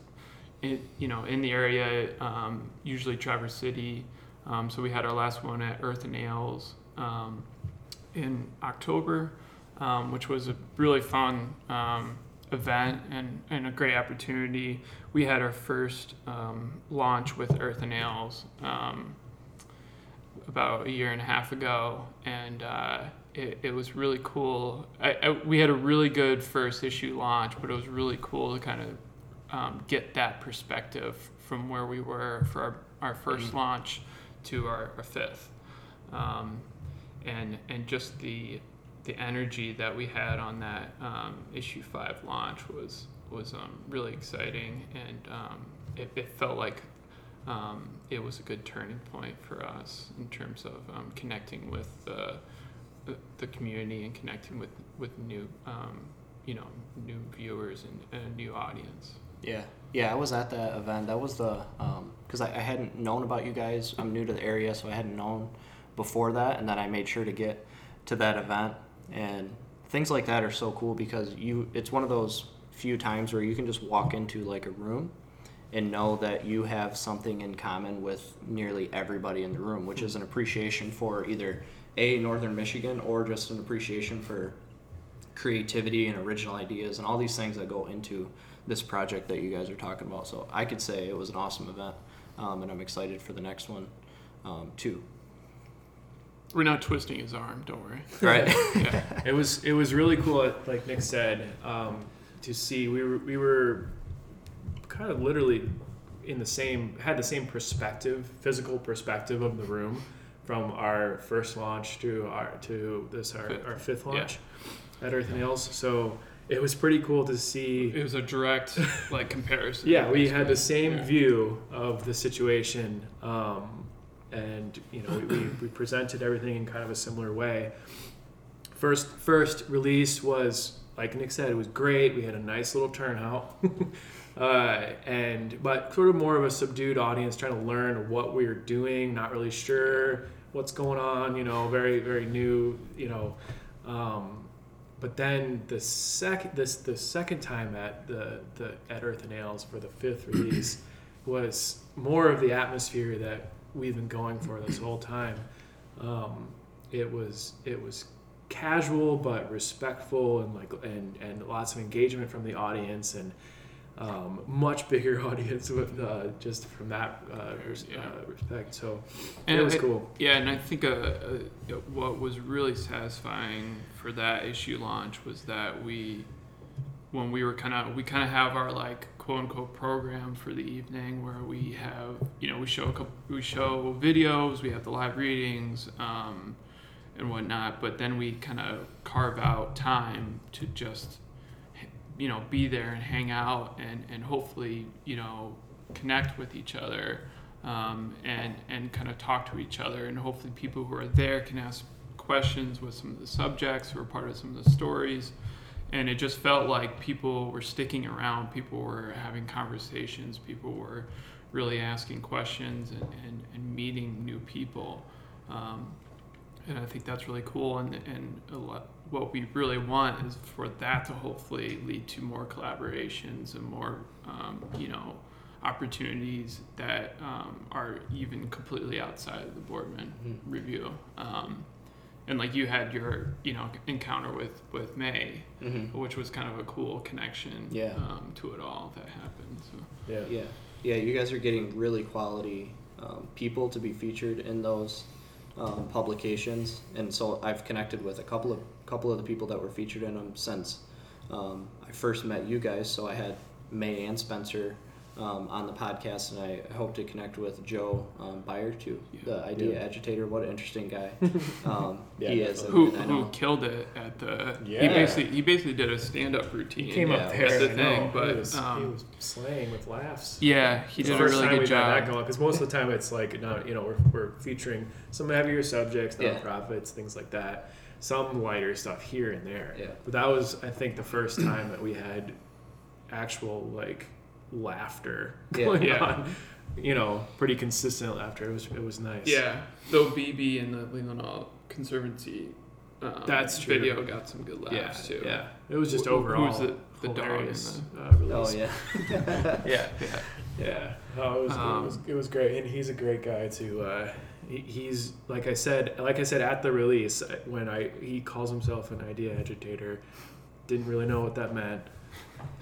in, you know in the area, um, usually Traverse City. Um, so we had our last one at Earth and Ales um, in October, um, which was a really fun event and, and a great opportunity. We had our first launch with Earth and Ales about a year and a half ago, and uh, it, it was really cool. I, I, we had a really good first issue launch, but it was really cool to kind of um, get that perspective from where we were for our, our 1st launch to our, our fifth. Um, and, and just the, the energy that we had on that um, issue five launch was, was um, really exciting. And um, it, it felt like um, it was a good turning point for us in terms of um, connecting with the, the, the community and connecting with, with new, um, you know, new viewers and, a new audience. Yeah, yeah, I was at that event. That was the because I, I hadn't known about you guys. I'm new to the area, so I hadn't known before that, and then I made sure to get to that event. And things like that are so cool because you it's one of those few times where you can just walk into like a room and know that you have something in common with nearly everybody in the room, which is an appreciation for either a Northern Michigan or just an appreciation for creativity and original ideas and all these things that go into this project that you guys are talking about. So I could say it was an awesome event, um, and I'm excited for the next one um, too. We're not twisting his arm, don't worry. Right? Yeah. it was it was really cool like nick said um, to see we were we were kind of literally in the same had the same perspective physical perspective of the room from our first launch to our to this our, Fifth. our fifth Yeah. launch at earth and Ales. so it was pretty cool to see It was a direct like comparison. yeah we had the same Yeah. view of the situation um, and you know we, we, we presented everything in kind of a similar way first first release was like nick said it was great we had a nice little turnout uh, and but sort of more of a subdued audience trying to learn what we are doing not really sure what's going on you know very very new you know um, but then the second this the second time at the, the at Earth and Ales for the fifth release was more of the atmosphere that we've been going for this whole time. Um, it was it was casual but respectful and like and and lots of engagement from the audience and um, much bigger audience with uh, just from that uh, res- Yeah. uh, respect. So And it was I- cool. Yeah, and I think uh, uh, what was really satisfying for that issue launch was that we, when we were kind of, we kind of have our like quote unquote program for the evening where we have, you know, we show a couple, we show videos, we have the live readings, um, and whatnot, but then we kind of carve out time to just, you know, be there and hang out and, and hopefully, you know, connect with each other um, and and kind of talk to each other. And hopefully people who are there can ask questions with some of the subjects who are part of some of the stories. And it just felt like people were sticking around people were having conversations people were really asking questions and, and, and meeting new people. Um, and I think that's really cool and, and a lot, what we really want is for that to hopefully lead to more collaborations and more um, you know opportunities that um, are even completely outside of the boardman Mhm. review. Um, and like you had your you know encounter with with May, Mm-hmm. which was kind of a cool connection Yeah. um, to it all that happened. So Yeah. Yeah, yeah. You guys are getting really quality um, people to be featured in those um, publications, and so I've connected with a couple of couple of the people that were featured in them since um, I first met you guys. So I had May and Spencer um, on the podcast, and I hope to connect with Joe um, Byer too, Yeah. the idea Yeah. agitator. What an interesting guy um, Yeah, he is. who and who killed it at the Yeah. he basically he basically did a stand up routine. He came Yeah, up that's there. the thing, but, he was, he um, was slaying with laughs. Yeah, he did the a first really time good we've had that job. because most of the time it's like not you know we're, we're featuring some heavier subjects, Yeah. nonprofits, things like that. Some lighter stuff here and there. Yeah. But that was I think the first time that we had actual like laughter Yeah. going Yeah. on. You know, pretty consistent laughter. It was it was nice. Yeah, though BB and the Leelanau Conservancy um, That's true. video got some good Yeah. laughs too. Yeah. It was just Who- who overall was the- the dog in hilarious, the- uh, release. Oh yeah. yeah. yeah. Yeah, no, it was, Um, it was it was great, and he's a great guy to. Uh, he, he's like I said, like I said at the release when I he calls himself an idea agitator. Didn't really know what that meant,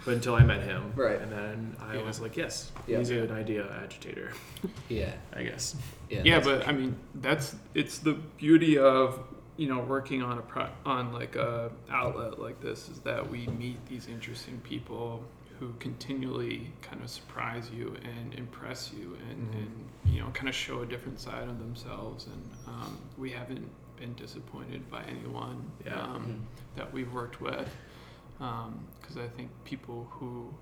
but until I met him, Right. And then I Yeah. was like, yes, Yeah. he's an idea agitator, Yeah. I guess. Yeah. yeah, that's- but I mean, that's it's the beauty of you know working on a pro, on like a outlet like this is that we meet these interesting people who continually kind of surprise you and impress you and, Mhm. and you know kind of show a different side of themselves and um, we haven't been disappointed by anyone Yeah. um, Mhm. that we've worked with because I think people who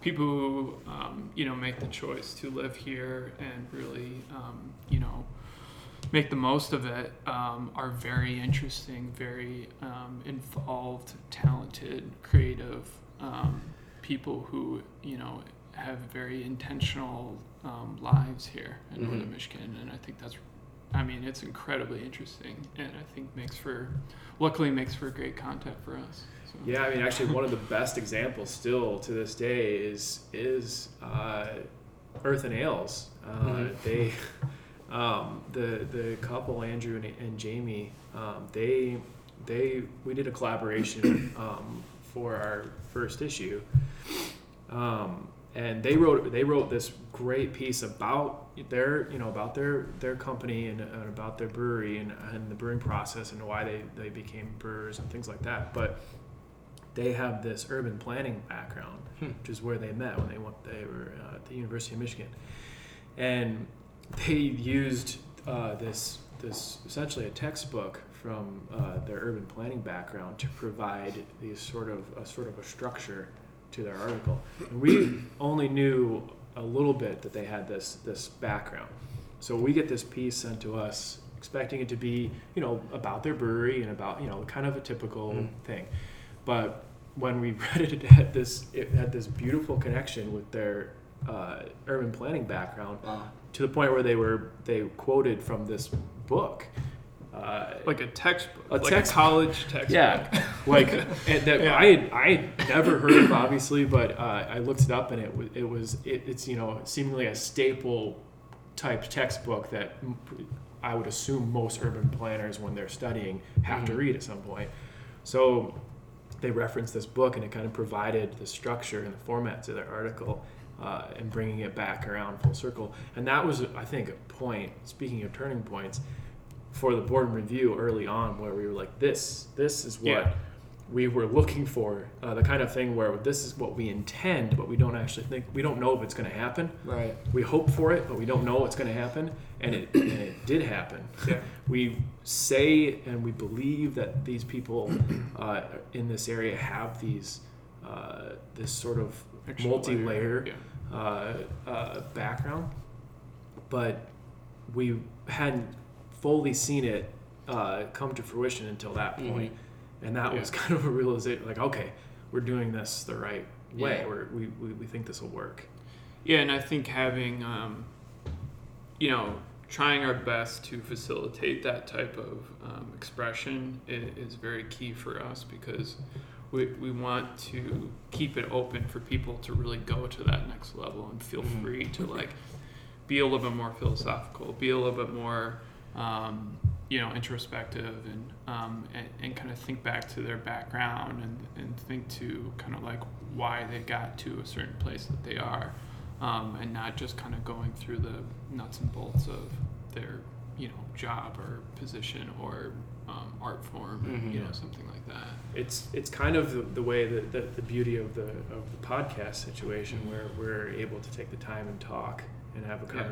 people who um, you know make the choice to live here and really um, you know make the most of it um, are very interesting, very um, involved, talented, creative um, people who you know have very intentional um, lives here in Mhm. northern Michigan, and I think that's. I mean, it's incredibly interesting, and I think makes for, luckily, makes for great content for us. So. Yeah, I mean, actually, one of the best examples still to this day is is uh, Earth and Ales. Uh, Mhm. They, um, the the couple Andrew and, and Jamie, um, they they we did a collaboration um, for our first issue, um, and they wrote they wrote this great piece about their you know about their their company and, and about their brewery and, and the brewing process and why they, they became brewers and things like that. But they have this urban planning background, Hmm. which is where they met when they went they were uh, at the University of Michigan, and they used uh, this this essentially a textbook from uh, their urban planning background to provide these sort of a sort of a structure to their article. And we only knew a little bit that they had this this background. So we get this piece sent to us expecting it to be, you know, about their brewery and about, you know, kind of a typical Mm. thing. But when we read it, it had this it had this beautiful connection with their uh, urban planning background Wow. to the point where they were they quoted from this book. Uh, Like a textbook, A like text- a college textbook. yeah, like and that Yeah. I had, I had never heard of obviously, but uh, I looked it up and it was it was it, it's you know seemingly a staple type textbook that I would assume most urban planners when they're studying have to Mhm. read at some point. So they referenced this book and it kind of provided the structure and the format to their article uh, and bringing it back around full circle. And that was, I think, a point. Speaking of turning points, for the board review early on, where we were like, "This, this is what Yeah. we were looking for." Uh, the kind of thing where this is what we intend, but we don't actually think we don't know if it's going to happen. Right. We hope for it, but we don't know what's going to happen, and it and it did happen. Yeah. we say and we believe that these people uh, in this area have these uh, this sort of multi-layer Yeah. uh, uh, background, but we hadn't fully seen it uh, come to fruition until that Mhm. and that was kind of a realization, like, okay, we're doing this the right way. Yeah. We're, we, we we think this will work. Yeah, and I think having, um, you know, trying our best to facilitate that type of um, expression is, is very key for us because we, we want to keep it open for people to really go to that next level and feel Mhm. free to like be a little bit more philosophical, be a little bit more, um, you know introspective and um, and, and kind of think back to their background and, and think to kind of like why they got to a certain place that they are um, and not just kind of going through the nuts and bolts of their you know job or position or um, art form Mhm. you know something like that it's it's kind of the, the way that the, the beauty of the of the podcast situation where we're able to take the time and talk and have a Yeah.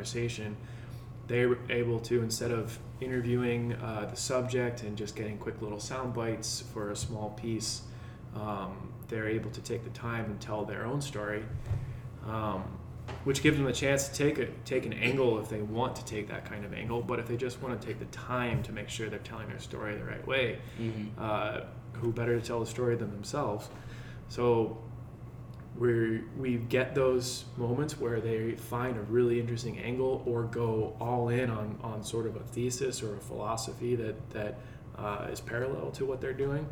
They're able to instead of interviewing uh, the subject and just getting quick little sound bites for a small piece um, they're able to take the time and tell their own story um, which gives them a chance to take a take an angle if they want to take that kind of angle but if they just want to take the time to make sure they're telling their story the right way Mhm. uh, who better to tell the story than themselves? So we we get those moments where they find a really interesting angle or go all in on, on sort of a thesis or a philosophy that that uh, is parallel to what they're doing,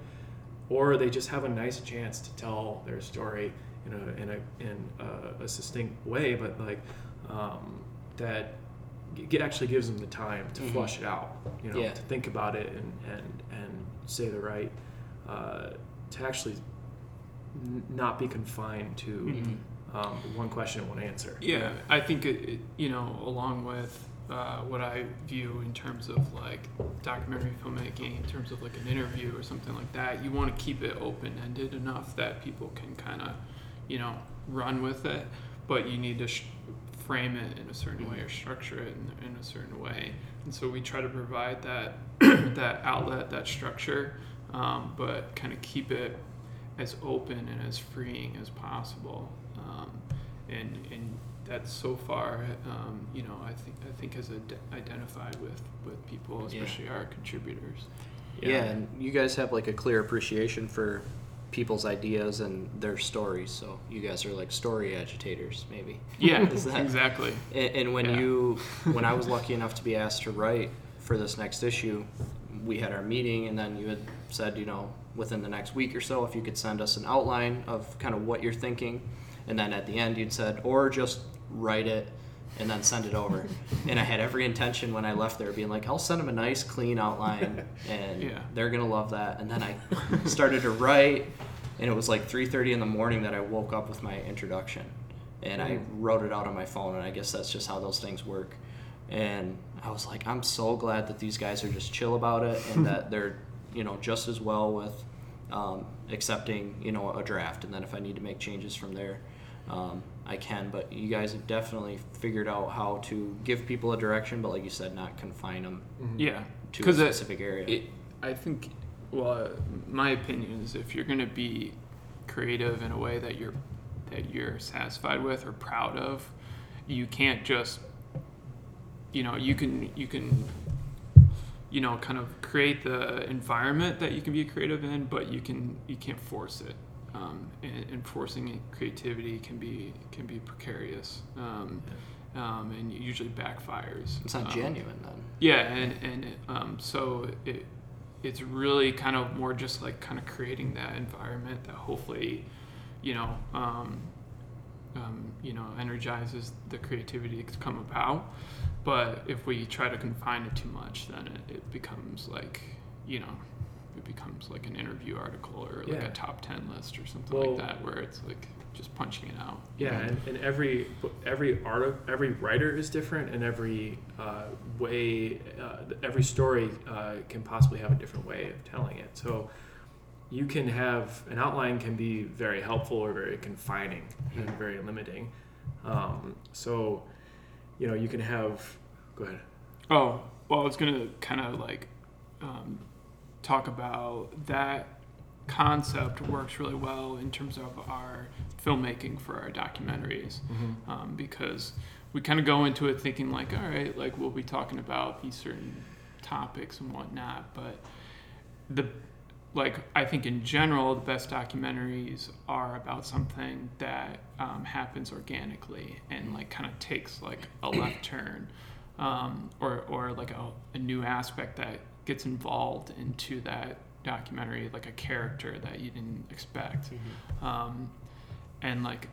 or they just have a nice chance to tell their story in a in a in a, a succinct way, but like um, that g- actually gives them the time to Mhm. flush it out, you know, Yeah. to think about it and and and say the right, uh, to actually n- not be confined to Mhm. um, one question, one answer. Yeah, I think it, it you know, along with uh, what I view in terms of like documentary filmmaking, in terms of like an interview or something like that, you want to keep it open ended enough that people can kind of, you know, run with it, but you need to sh- frame it in a certain way or structure it in, in a certain way. And so we try to provide that that outlet, that structure, um, but kind of keep it as open and as freeing as possible. Um, and and that so far, um, you know, I think I think has ad- identified with with people, Yeah. especially our contributors. Yeah. and you guys have like a clear appreciation for people's ideas and their stories. So you guys are like story agitators, maybe. Yeah, that- exactly. And, and when Yeah. you, when I was lucky enough to be asked to write for this next issue, we had our meeting, and then you had said, you know, within the next week or so, if you could send us an outline of kind of what you're thinking, and then at the end you'd said, or just write it and then send it over. and I had every intention when I left there being like, I'll send them a nice clean outline, and Yeah. they're gonna love that. And then I started to write, and it was like 3:30 in the morning that I woke up with my introduction and I mm-hmm. wrote it out on my phone, and I guess that's just how those things work. And I was like, I'm so glad that these guys are just chill about it, and that they're, you know, just as well with um, accepting, you know, a draft, and then if I need to make changes from there, um, I can. But you guys have definitely figured out how to give people a direction, but like you said, not confine them Yeah, to a because it, specific area. it, I think, well, uh, my opinion is if you're going to be creative in a way that you're that you're satisfied with or proud of, you can't just, you know, you can you can, you know, kind of create the environment that you can be creative in, but you can you can't force it. Um, and, and forcing creativity can be can be precarious, um, um, and usually backfires. it's not Um, genuine then. yeah, and and um, so it it's really kind of more just like kind of creating that environment that hopefully, you know, um, um, you know, energizes the creativity to come about. But if we try to confine it too much, then it, it becomes like, you know, it becomes like an interview article or like Yeah. a top ten list or something Well- like that, where it's like just punching it out. Yeah, and, and every every art every writer is different, and every uh, way uh, every story uh, can possibly have a different way of telling it. So you can have an outline can be very helpful or very confining and very limiting. Um, so you know you can have. Go ahead. Oh, well, I was gonna kind of like um, talk about that concept works really well in terms of our filmmaking for our documentaries um, because we kind of go into it thinking like, all right, like we'll be talking about these certain topics and whatnot, but the like I think in general the best documentaries are about something that um, happens organically and like kind of takes like a left turn um, or or like a, a new aspect that gets involved into that documentary like a character that you didn't expect um, and like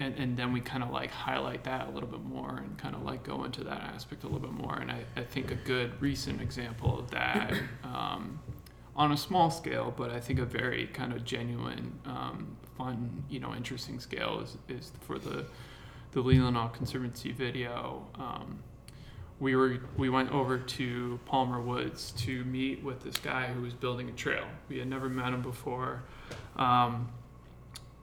and, and then we kind of like highlight that a little bit more and kind of like go into that aspect a little bit more. And I, I think a good recent example of that um, on a small scale, but I think a very kind of genuine, um, fun, you know, interesting scale is, is for the the Leelanau Conservancy video. Um, we were we went over to Palmer Woods to meet with this guy who was building a trail. We had never met him before, um,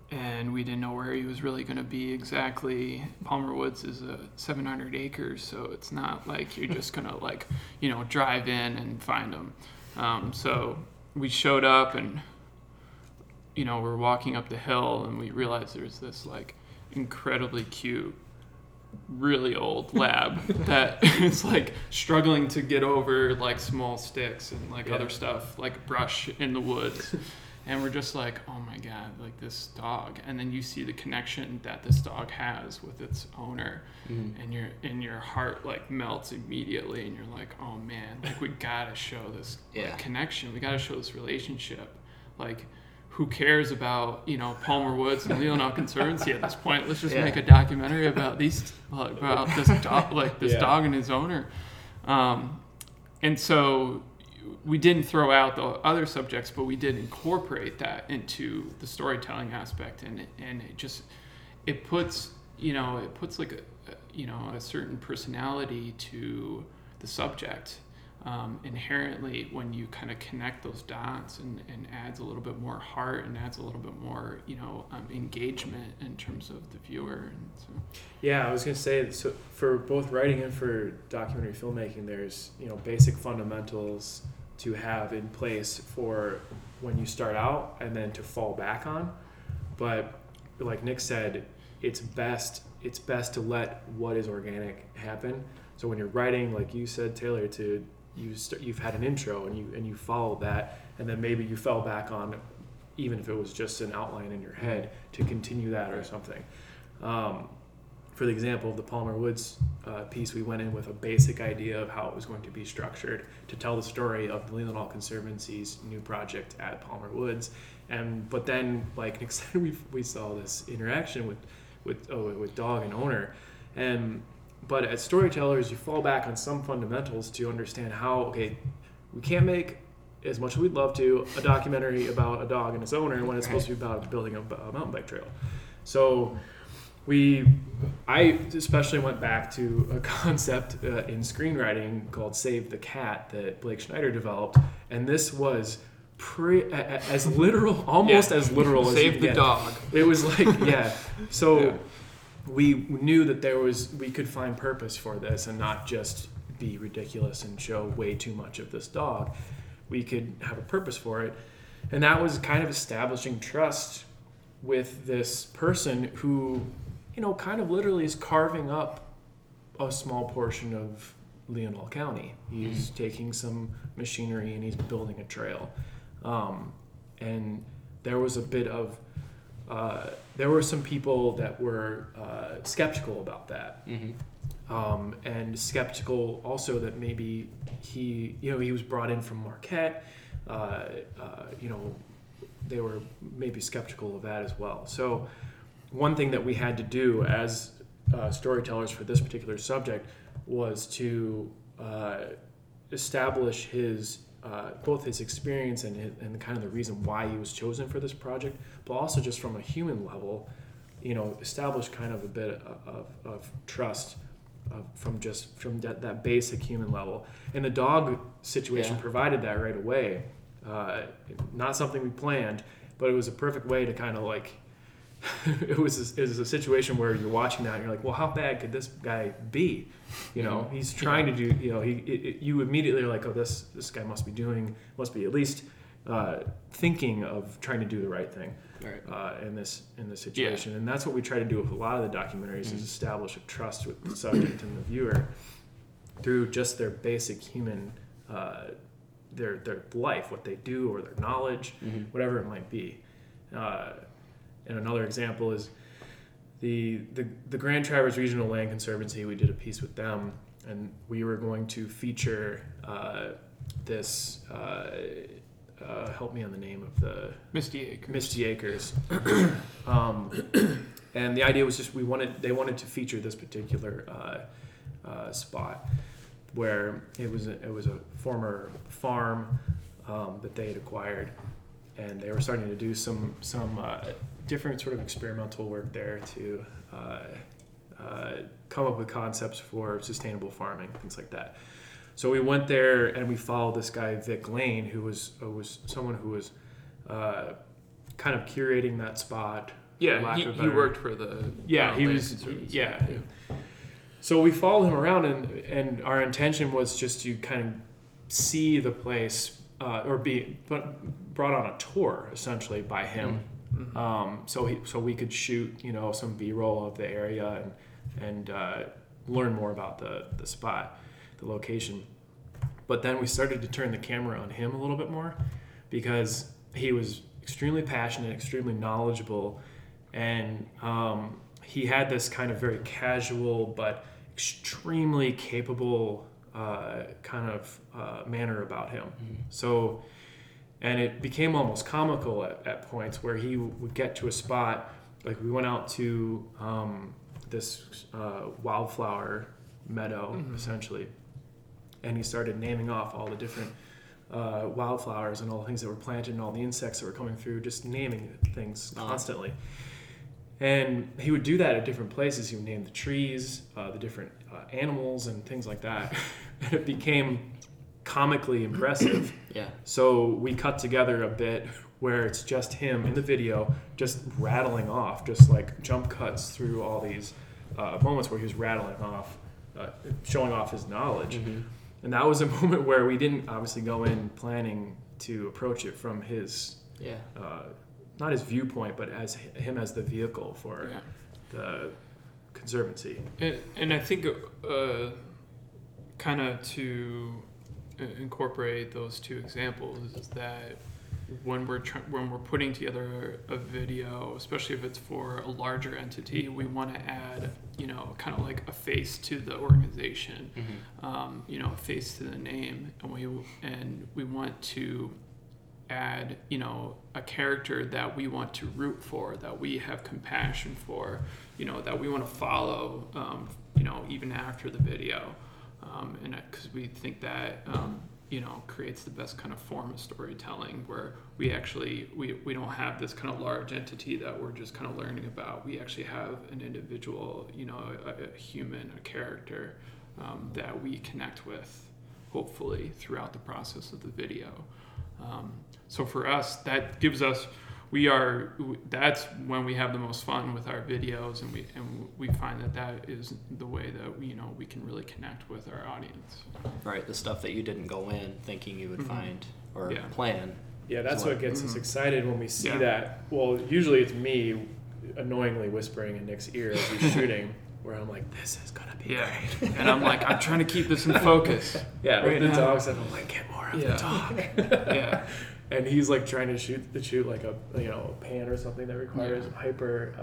and we didn't know where he was really going to be exactly. Palmer Woods is a 700 acres, so it's not like you're just gonna like you know drive in and find him. Um, so we showed up and you know we're walking up the hill and we realized there's this like incredibly cute really old lab that is like struggling to get over like small sticks and like Yeah. other stuff like brush in the woods and we're just like oh my god like this dog and then you see the connection that this dog has with its owner Mm-hmm. and your and your heart like melts immediately and you're like oh man like we gotta show this like, connection we gotta show this relationship like who cares about you know Palmer Woods and Leelanau Conservancy at this point? Let's just Yeah. make a documentary about these about this dog, like this Yeah. dog and his owner. Um, and so we didn't throw out the other subjects, but we did incorporate that into the storytelling aspect, and and it just it puts you know it puts like a you know a certain personality to the subject um, inherently when you kind of connect those dots and, and adds a little bit more heart and adds a little bit more you know um, engagement in terms of the viewer and so. Yeah, I was gonna say so for both writing and for documentary filmmaking, there's you know basic fundamentals to have in place for when you start out and then to fall back on. But like Nick said, it's best it's best to let what is organic happen. So when you're writing, like you said, Taylor, to you start, you've had an intro and you and you follow that, and then maybe you fell back on, even if it was just an outline in your head, to continue that or something. Um, for the example of the Palmer Woods uh, piece, we went in with a basic idea of how it was going to be structured to tell the story of the Leelanau Conservancy's new project at Palmer Woods. And but then, like Nick said, we, we saw this interaction with with oh, with dog and owner, and but as storytellers, you fall back on some fundamentals to understand how okay, we can't make as much as we'd love to a documentary about a dog and its owner when it's supposed to be about building a, a mountain bike trail. So we i especially went back to a concept uh, in screenwriting called save the cat that Blake Snyder developed and this was pre as literal almost as literal as you save the get. dog. It was like yeah. So Yeah. we knew that there was we could find purpose for this and not just be ridiculous and show way too much of this dog. We could have a purpose for it. And that was kind of establishing trust with this person who you know kind of literally is carving up a small portion of Leelanau County. He's taking some machinery and he's building a trail. Um, and there was a bit of, uh, there were some people that were uh, skeptical about that. Mm-hmm. Um, and skeptical also that maybe he, you know, he was brought in from Marquette. Uh, uh, you know, they were maybe skeptical of that as well. So, one thing that we had to do as uh, storytellers for this particular subject was to uh, establish his uh, both his experience and his, and kind of the reason why he was chosen for this project, but also just from a human level, you know, establish kind of a bit of, of, of trust uh, from just from that, that basic human level. And the dog situation Yeah. provided that right away. Uh, not something we planned, but it was a perfect way to kind of like. it was a, it was a situation where you're watching that and you're like, well, how bad could this guy be? You know, he's trying to do. You know, he it, it, you immediately are like, oh, this this guy must be doing must be at least uh, thinking of trying to do the right thing Right. uh, in this in this situation, and that's what we try to do with a lot of the documentaries is establish a trust with the subject and the viewer through just their basic human uh, their their life, what they do, or their knowledge, Mhm. whatever it might be. Uh, and another example is the, the the Grand Traverse Regional Land Conservancy. We did a piece with them, and we were going to feature uh, this. Uh, uh, help me on the name of the Misty Acres. Misty Acres. um, and the idea was just we wanted they wanted to feature this particular uh, uh, spot where it was a, it was a former farm um, that they had acquired, and they were starting to do some some uh, different sort of experimental work there to uh, uh, come up with concepts for sustainable farming, things like that. So we went there and we followed this guy Vic Lane, who was who was someone who was uh, kind of curating that spot. Yeah, he, he worked for the Yeah, uh, he was. Conservancy. Yeah. So we followed him around, and and our intention was just to kind of see the place, uh, or be brought on a tour essentially by him. Mhm. Um, so he, so we could shoot, you know, some B-roll of the area and and uh, learn more about the the spot, the location. But then we started to turn the camera on him a little bit more because he was extremely passionate, extremely knowledgeable, and um, he had this kind of very casual but extremely capable uh, kind of uh, manner about him. So, and it became almost comical at, at points where he would get to a spot, like we went out to um, this uh, wildflower meadow, Mhm. essentially, and he started naming off all the different uh, wildflowers and all the things that were planted and all the insects that were coming through, just naming things Oh. constantly. And he would do that at different places. He would name the trees, uh, the different uh, animals, and things like that. and it became comically impressive. Yeah. So we cut together a bit where it's just him in the video, just rattling off, just like jump cuts through all these uh, moments where he was rattling off, uh, showing off his knowledge. Mhm. And that was a moment where we didn't obviously go in planning to approach it from his, Yeah. uh, not his viewpoint, but as him as the vehicle for Yeah. the conservancy. And, and I think uh, kind of to incorporate those two examples is that when we're try- when we're putting together a video, especially if it's for a larger entity, we want to add you know kind of like a face to the organization, Mhm. um, you know, a face to the name, and we and we want to add you know a character that we want to root for, that we have compassion for, you know, that we want to follow, um, you know, even after the video, um, and because we think that um, you know creates the best kind of form of storytelling where we actually we, we don't have this kind of large entity that we're just kind of learning about. We actually have an individual you know a, a human a character um, that we connect with hopefully throughout the process of the video. Um, so for us that gives us we are that's when we have the most fun with our videos and we and we find that that is the way that we you know we can really connect with our audience Right. The stuff that you didn't go in thinking you would Mhm. find or Yeah. plan. Yeah, that's So, what gets us mhm. excited when we see Yeah. that. Well, usually it's me annoyingly whispering in Nick's ear as he's shooting, where I'm like, "This is gonna be Yeah. great." and i'm like i'm trying to keep this in focus Yeah, Right with the now. dogs, and I'm like, "Get more of Yeah. the dog." yeah and he's like trying to shoot the shoot like a you know a pan or something that requires Yeah. hyper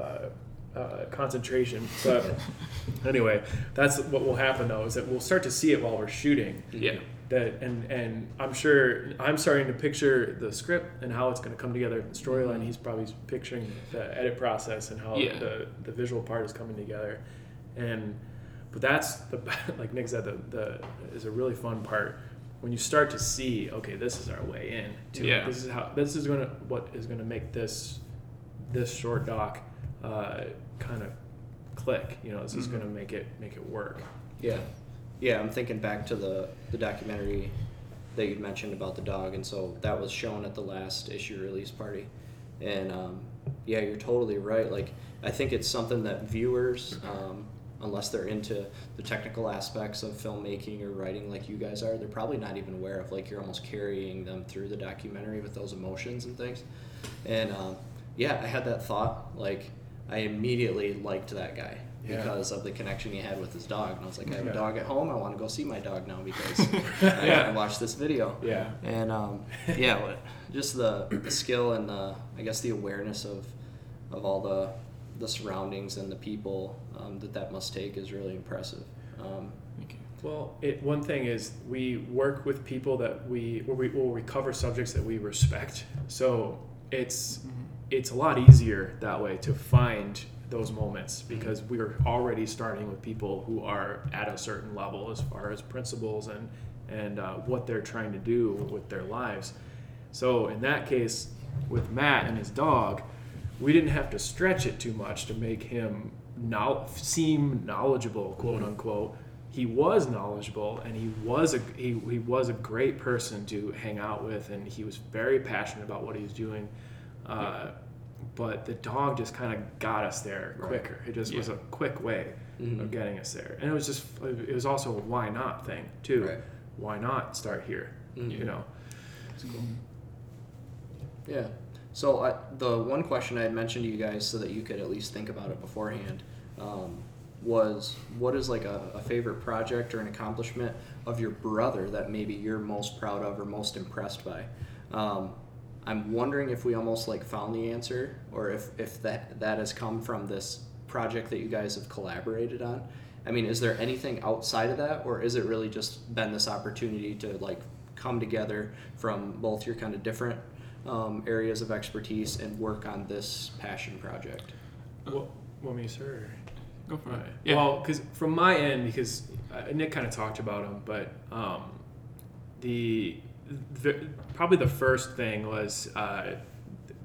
uh, uh, concentration. But anyway, that's what will happen though is that we'll start to see it while we're shooting. yeah That and and I'm sure I'm starting to picture the script and how it's going to come together. The storyline. He's probably picturing the edit process and how Yeah. the the visual part is coming together. And but that's the like Nick said the the is a really fun part when you start to see okay this is our way in to Yeah. this is how this is gonna what is gonna make this this short doc uh, kind of click you know this is Mhm. gonna make it make it work Yeah. Yeah, I'm thinking back to the, the documentary that you'd mentioned about the dog, and so that was shown at the last issue release party. And um, yeah, you're totally right. Like, I think it's something that viewers, um, unless they're into the technical aspects of filmmaking or writing like you guys are, they're probably not even aware of. Like, you're almost carrying them through the documentary with those emotions and things. And um, yeah, I had that thought. Like, I immediately liked that guy Yeah. because of the connection he had with his dog. And I was like, I have Yeah. a dog at home. I want to go see my dog now because I Yeah. gotta watch this video. yeah And um, yeah, just the, the skill and the, I guess the awareness of, of all the, the surroundings and the people um, that that must take is really impressive. Um, thank Well, it, one thing is we work with people that we where we where we cover subjects that we respect. So it's Mhm. it's a lot easier that way to find those moments because we're already starting with people who are at a certain level as far as principles and and uh, what they're trying to do with their lives. So in that case, with Matt and his dog, we didn't have to stretch it too much to make him now seem knowledgeable, quote unquote. He was knowledgeable, and he was a he, he was a great person to hang out with, and he was very passionate about what he was doing. Uh, but the dog just kind of got us there Right. quicker. It just was a quick way Mhm. of getting us there, and it was just it was also a why not thing too. Right. Why not start here? Mhm. You know. Cool. Yeah. So I, the one question I had mentioned to you guys, so that you could at least think about it beforehand, um, was what is like a, a favorite project or an accomplishment of your brother that maybe you're most proud of or most impressed by? Um, I'm wondering if we almost like found the answer, or if if that that has come from this project that you guys have collaborated on. I mean, is there anything outside of that, or is it really just been this opportunity to like come together from both your kind of different um, areas of expertise and work on this passion project? What, what me, sir? Go for it. Yeah. Well, because from my end, because uh, Nick kind of talked about them, but um, the, the probably the first thing was uh,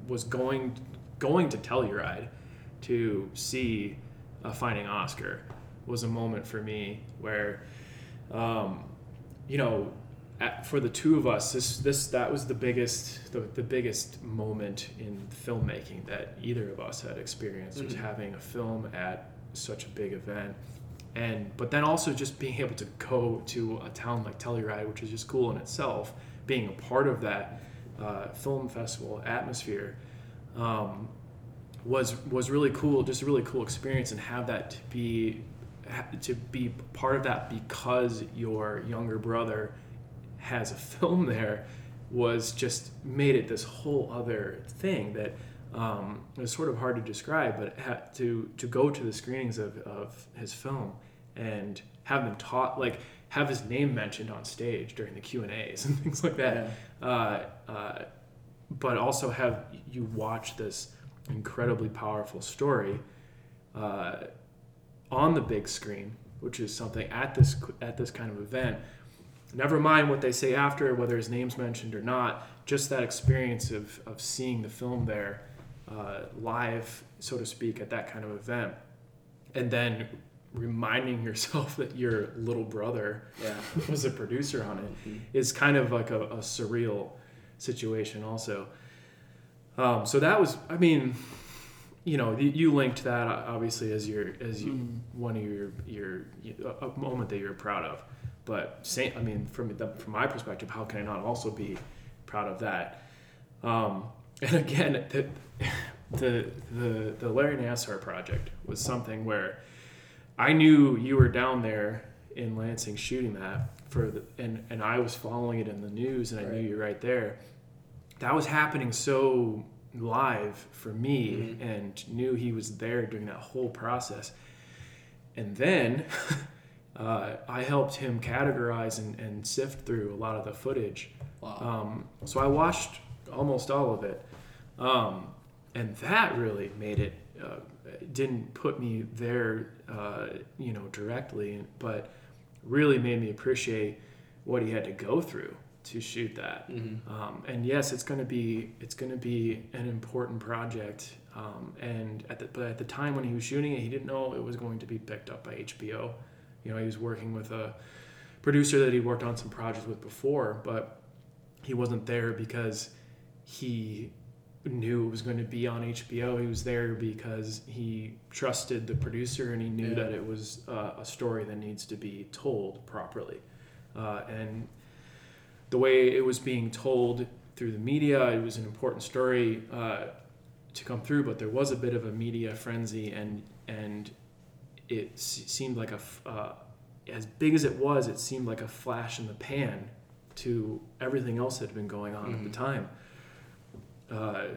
was going going to Telluride to see uh, Finding Oscar was a moment for me where, um, you know, at, for the two of us, this this that was the biggest the, the biggest moment in filmmaking that either of us had experienced was Mhm. having a film at such a big event, and but then also just being able to go to a town like Telluride, which is just cool in itself, being a part of that uh, film festival atmosphere. Um, was was really cool, just a really cool experience, and have that to be to be part of that because your younger brother has a film there was just made it this whole other thing that um, it was sort of hard to describe, but to to go to the screenings of, of his film and have them taught like have his name mentioned on stage during the Q and A's and things like that. Uh, uh, but also have you watch this incredibly powerful story uh, on the big screen, which is something at this at this kind of event. Never mind what they say after, whether his name's mentioned or not. Just that experience of, of seeing the film there uh, live, so to speak, at that kind of event, and then reminding yourself that your little brother Yeah. was a producer on it Mhm. is kind of like a, a surreal situation also um, so that was i mean you know you, linked that obviously as your as you Mm. one of your your a moment that you're proud of but same i mean from the, from my perspective how can i not also be proud of that um, and again the, the the the larry nassar project was something where i knew you were down there in lansing shooting that for the, and and i was following it in the news and i Right. knew you were right there that was happening so live for me Mhm. and knew he was there during that whole process and then uh, i helped him categorize and, and sift through a lot of the footage Wow. um, so I watched almost all of it, um, and that really made it. Uh, it didn't put me there, uh, you know, directly, but really made me appreciate what he had to go through to shoot that. Mhm. Um, and yes, it's going to be it's going to be an important project. Um, and at the, but at the time when he was shooting it, he didn't know it was going to be picked up by HBO. You know, he was working with a producer that he worked on some projects with before, but he wasn't there because he knew it was going to be on HBO. He was there because he trusted the producer and he knew Yeah. that it was uh, a story that needs to be told properly. Uh, and the way it was being told through the media, it was an important story uh, to come through, but there was a bit of a media frenzy, and and it seemed like a uh, as big as it was, it seemed like a flash in the pan to everything else that had been going on at the Mhm. time. Uh,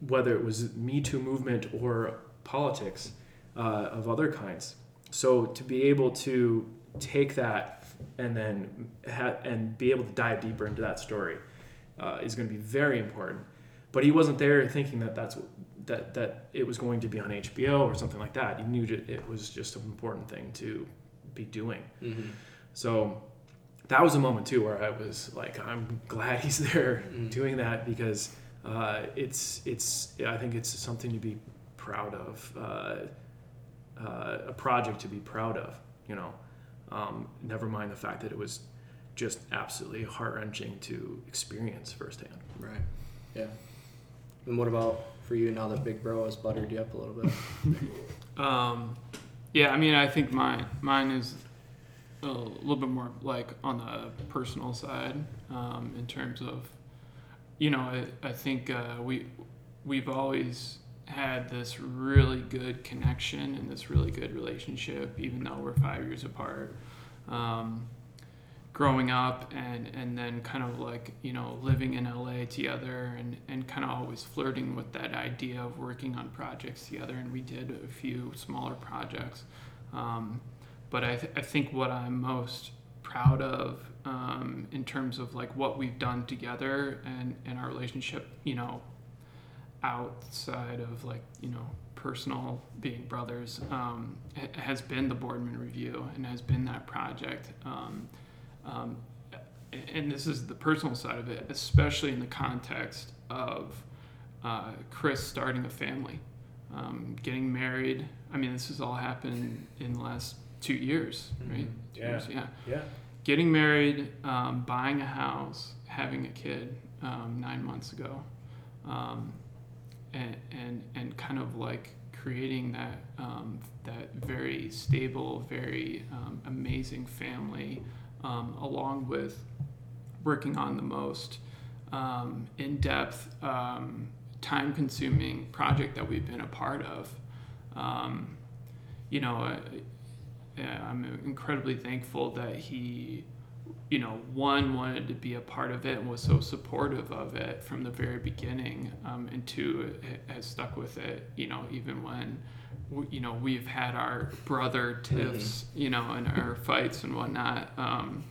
whether it was Me Too movement or politics uh, of other kinds. So to be able to take that and then ha- and be able to dive deeper into that story uh, is going to be very important. But he wasn't there thinking that that's that that it was going to be on HBO or something like that. He knew it was just an important thing to be doing. Mm-hmm. So that was a moment too where I was like, I'm glad he's there Mhm. doing that because uh, it's it's I think it's something to be proud of, uh, uh, a project to be proud of. You know, um, never mind the fact that it was just absolutely heart wrenching to experience firsthand. Right. Yeah. And what about for you now that Big Bro has buttered you up a little bit? Um, yeah, I mean, I think mine mine is a little bit more like on the personal side um, in terms of, you know, I, I think uh, we we've always had this really good connection and this really good relationship, even though we're five years apart. Um, growing up and and then kind of like you know living in LA together and and kind of always flirting with that idea of working on projects together. And we did a few smaller projects. Um, but I, th- I think what I'm most proud of um, in terms of like what we've done together and and our relationship you know outside of like you know personal being brothers um, has been the Boardman review and has been that project. Um, um, and this is the personal side of it, especially in the context of uh, Chris starting a family, um, getting married. I mean, this has all happened in the last two years, right? Two Yeah. years, yeah. Yeah. Getting married, um, buying a house, having a kid um, nine months ago, um, and, and and kind of like creating that um, that very stable, very um, amazing family um, along with working on the most um, in depth, um, time consuming project that we've been a part of. Um, you know, I, I'm incredibly thankful that he, you know, one, wanted to be a part of it and was so supportive of it from the very beginning, um, and two, has stuck with it, you know, even when w- you know we've had our brother tiffs you know and our fights and whatnot um,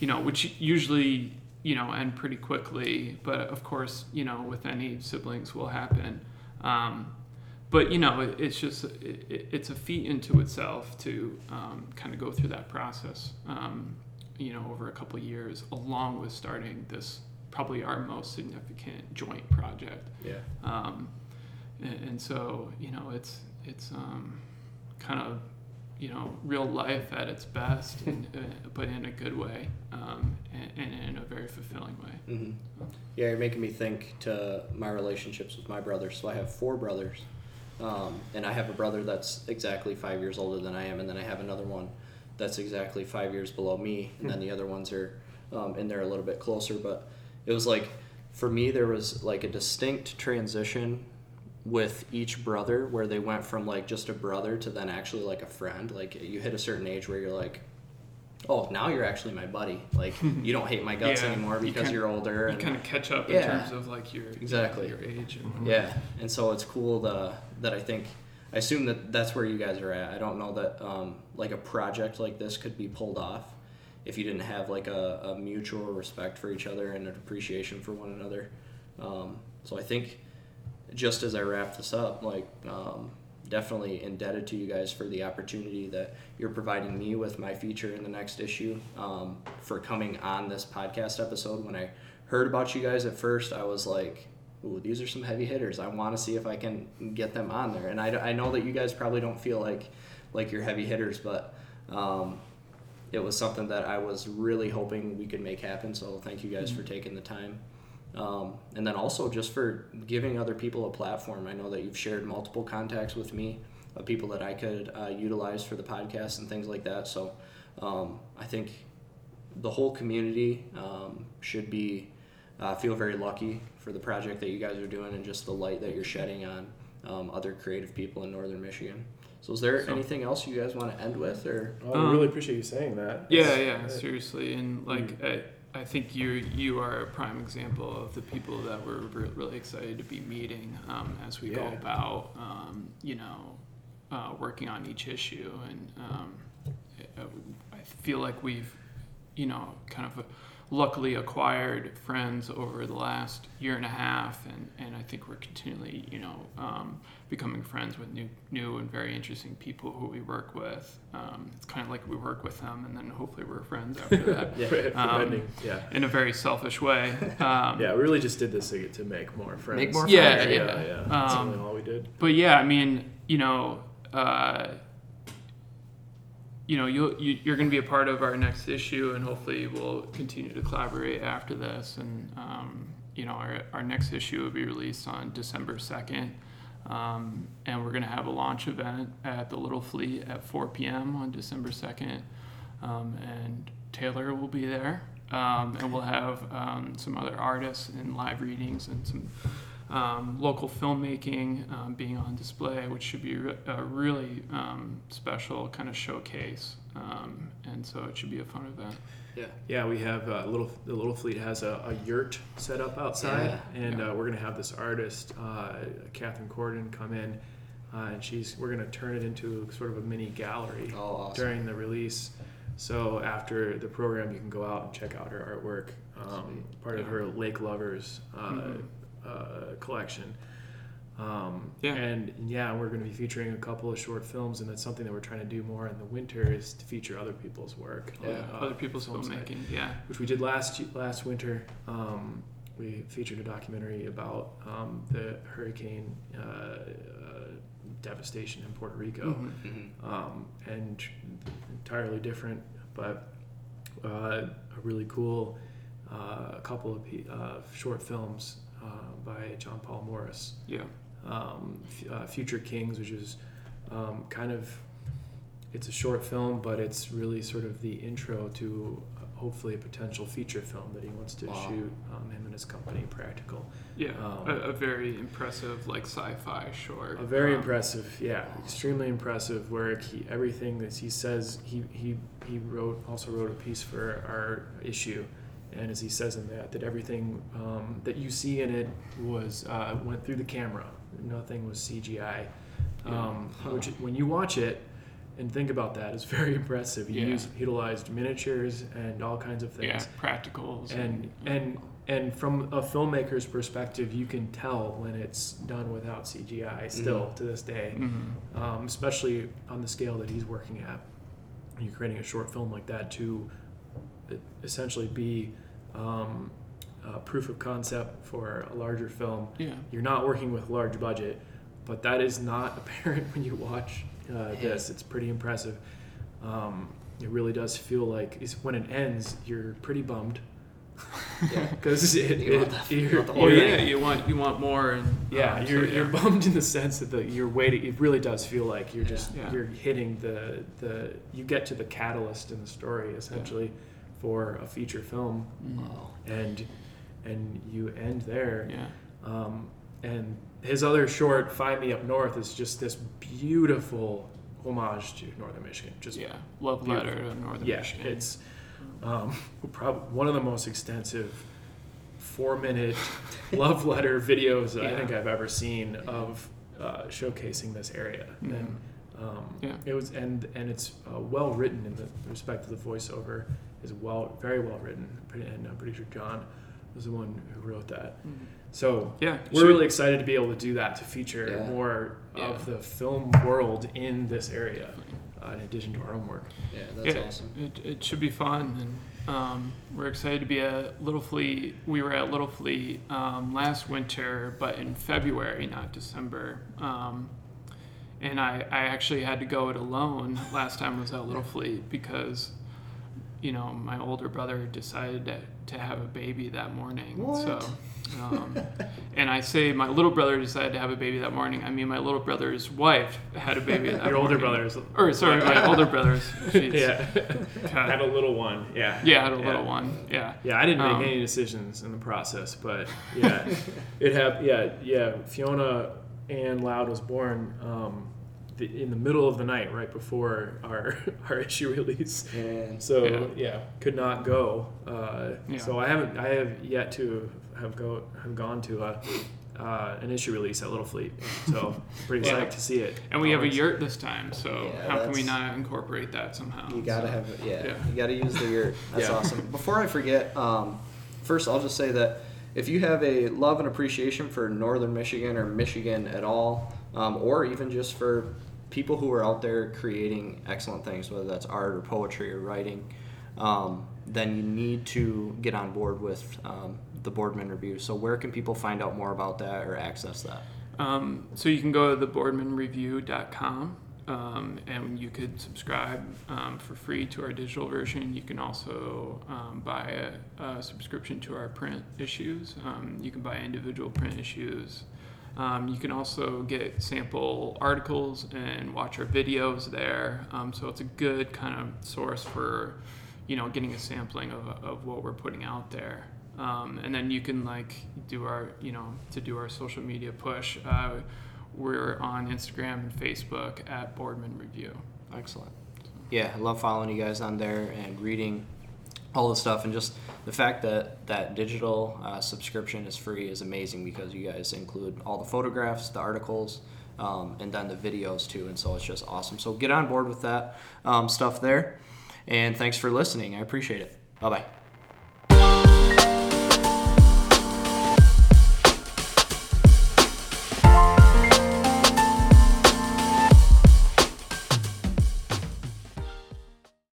you know which usually you know end pretty quickly but of course you know with any siblings will happen. Um, but you know it, it's just it, it- it's a feat into itself to um, kind of go through that process um, you know over a couple of years along with starting this probably our most significant joint project. Yeah. um, and, and so you know it's it's um, kind of you know real life at its best, and, uh, but in a good way, um, and, and in a very fulfilling way. hmm Yeah, you're making me think to my relationships with my brothers. So I have four brothers, um, and I have a brother that's exactly five years older than I am, and then I have another one that's exactly five years below me, and then the other ones are um, in there a little bit closer. But it was like for me, there was like a distinct transition with each brother where they went from like just a brother to then actually like a friend. Like you hit a certain age where you're like, oh, now you're actually my buddy. Like you don't hate my guts Yeah, anymore you because kinda- you're older. You and kind of catch up in terms of like your Exactly. your age. And, yeah, and so it's cool the, that I think I assume that that's where you guys are at. I don't know that um, like a project like this could be pulled off if you didn't have like a, a mutual respect for each other and an appreciation for one another. Um, so I think just as I wrap this up, like um, definitely indebted to you guys for the opportunity that you're providing me with my feature in the next issue. Um, for coming on this podcast episode, when I heard about you guys at first, I was like, "Ooh, these are some heavy hitters. I want to see if I can get them on there." And I, I know that you guys probably don't feel like like you're heavy hitters, but um, it was something that I was really hoping we could make happen. So thank you guys for taking the time. Um, and then also just for giving other people a platform. I know that you've shared multiple contacts with me of people that I could uh, utilize for the podcast and things like that. So um, I think the whole community um, should be uh, feel very lucky for the project that you guys are doing and just the light that you're shedding on um, other creative people in northern Michigan. So is there So- anything else you guys want to end with or? Oh, I Um, really appreciate you saying that. Yeah, That's- yeah, uh, seriously, and like I, I think you you are a prime example of the people that we're re- really excited to be meeting um, as we go about um, you know uh, working on each issue, and um, I- I feel like we've you know kind of luckily acquired friends over the last year and a half, and, and I think we're continually, you know, um, becoming friends with new, new and very interesting people who we work with. Um, it's kind of like we work with them, and then hopefully we're friends after that. Yeah, Um. Yeah. In a very selfish way. Um, Yeah, we really just did this to, get- to make more friends. Make more Yeah, friends. Yeah, yeah. yeah. That's Um, really all we did. but yeah, I mean, you know, uh, you know, you'll, you, you're going to be a part of our next issue, and hopefully we'll continue to collaborate after this. And um, you know, our, our next issue will be released on December second, um, and we're going to have a launch event at the Little Fleet at 4 p.m. on December second, um, and Taylor will be there, um, and we'll have um, some other artists and live readings and some um, local filmmaking um, being on display, which should be re- a really um, special kind of showcase. Um, and so it should be a fun event. Yeah. Yeah, we have uh, little. The little fleet has a, a yurt set up outside, Yeah. and Yeah. Uh, we're gonna have this artist, uh, Catherine Corden, come in, uh, and she's we're gonna turn it into sort of a mini gallery Oh, awesome. during the release. So after the program, you can go out and check out her artwork, um, part of her Lake Lovers uh, Mhm. Uh, collection. Um, Yeah. And yeah, we're going to be featuring a couple of short films, and that's something that we're trying to do more in the winter is to feature other people's work. Yeah, uh, Other people's filmmaking, yeah. which we did last last winter. Um, we featured a documentary about um, the hurricane uh, uh, devastation in Puerto Rico Mhm. Mhm. um, and entirely different, but uh, a really cool uh, couple of uh, short films uh, by John Paul Morris. Yeah. Um, uh, Future Kings, which is um, kind of it's a short film, but it's really sort of the intro to uh, hopefully a potential feature film that he wants to Wow. shoot. Um, him and his company, Practical. Yeah. Um, a, a very impressive, like, sci fi short. A very Um, impressive, yeah, extremely impressive work. He everything that he says, he he he wrote also wrote a piece for our issue, and as he says in that, that everything um, that you see in it was uh, went through the camera. Nothing was CGI, um, Huh. which when you watch it and think about that is very impressive. He Yeah. used, utilized miniatures and all kinds of things. Yeah, practicals. and and and from a filmmaker's perspective, you can tell when it's done without CGI. Still to this day, Mhm. um, especially on the scale that he's working at, you're creating a short film like that to e- essentially be um, a proof of concept for a larger film. Yeah. You're not working with large budget, but that is not apparent when you watch uh, this. It's pretty impressive. Um, it really does feel like it's, when it ends, you're pretty bummed Yeah. because it, You want it, the- you you're, want the whole Oh, yeah. You want, you want more. And, yeah, um, you're, yeah. you're bummed in the sense that the, you're waiting. It really does feel like you're just Yeah. you're hitting the the you get to the catalyst in the story essentially for a feature film, Mhm. Wow. and and you end there. Yeah. Um, and his other short, "Find Me Up North," is just this beautiful homage to Northern Michigan. Just Yeah. Love letter to Northern yeah, Michigan. it's um, probably one of the most extensive four-minute love letter videos that I think I've ever seen of uh, showcasing this area. Mhm. And um, Yeah. it was and and it's uh, well written in the respect to the voiceover is well very well written. And I'm pretty sure John was the one who wrote that. Mhm. So Yeah. we're really excited to be able to do that to feature Yeah. more Yeah. of the film world in this area, uh, in addition to our own work. Yeah, that's yeah, awesome. It, it should be fun, and um, we're excited to be at Little Fleet. We were at Little Fleet um, last winter, but in February, not December. Um, and I, I actually had to go it alone last time I was at Little Fleet because, you know, my older brother decided to, to have a baby that morning. What? So, um, and I say my little brother decided to have a baby that morning. I mean, my little brother's wife had a baby that Your older brothers. Or sorry, my older brothers. Jeez. yeah. God. Have a little one. Yeah. Yeah, I had a Yeah. little one. Yeah. Yeah, I didn't make Um, any decisions in the process, but yeah, it happened. yeah yeah. Fiona and Loud was born um, the, in the middle of the night, right before our our issue release. And So Yeah. yeah, could not go. Uh, Yeah. So I haven't I have yet to have go have gone to a, uh, an issue release at Little Fleet. So pretty Yeah. psyched to see it. And we have a yurt this time, so Yeah, how can we not incorporate that somehow? You gotta So, have it. Yeah, yeah. you gotta use the yurt. That's Yeah. awesome. Before I forget, um, first I'll just say that if you have a love and appreciation for Northern Michigan or Michigan at all, um, or even just for people who are out there creating excellent things, whether that's art or poetry or writing, um, then you need to get on board with um, the Boardman Review. So where can people find out more about that or access that? Um, so you can go to theboardmanreview.com um, and you could subscribe um, for free to our digital version. You can also um, buy a, a subscription to our print issues. Um, you can buy individual print issues. Um, you can also get sample articles and watch our videos there. Um, so it's a good kind of source for, you know, getting a sampling of, of what we're putting out there. Um, and then you can like do our, you know, to do our social media push. Uh, we're on Instagram and Facebook at Boardman Review. Excellent. Yeah, I love following you guys on there and reading all the stuff, and just the fact that that digital uh, subscription is free is amazing because you guys include all the photographs, the articles, um, and then the videos too, and so it's just awesome. So get on board with that um, stuff there, and thanks for listening. I appreciate it. Bye bye.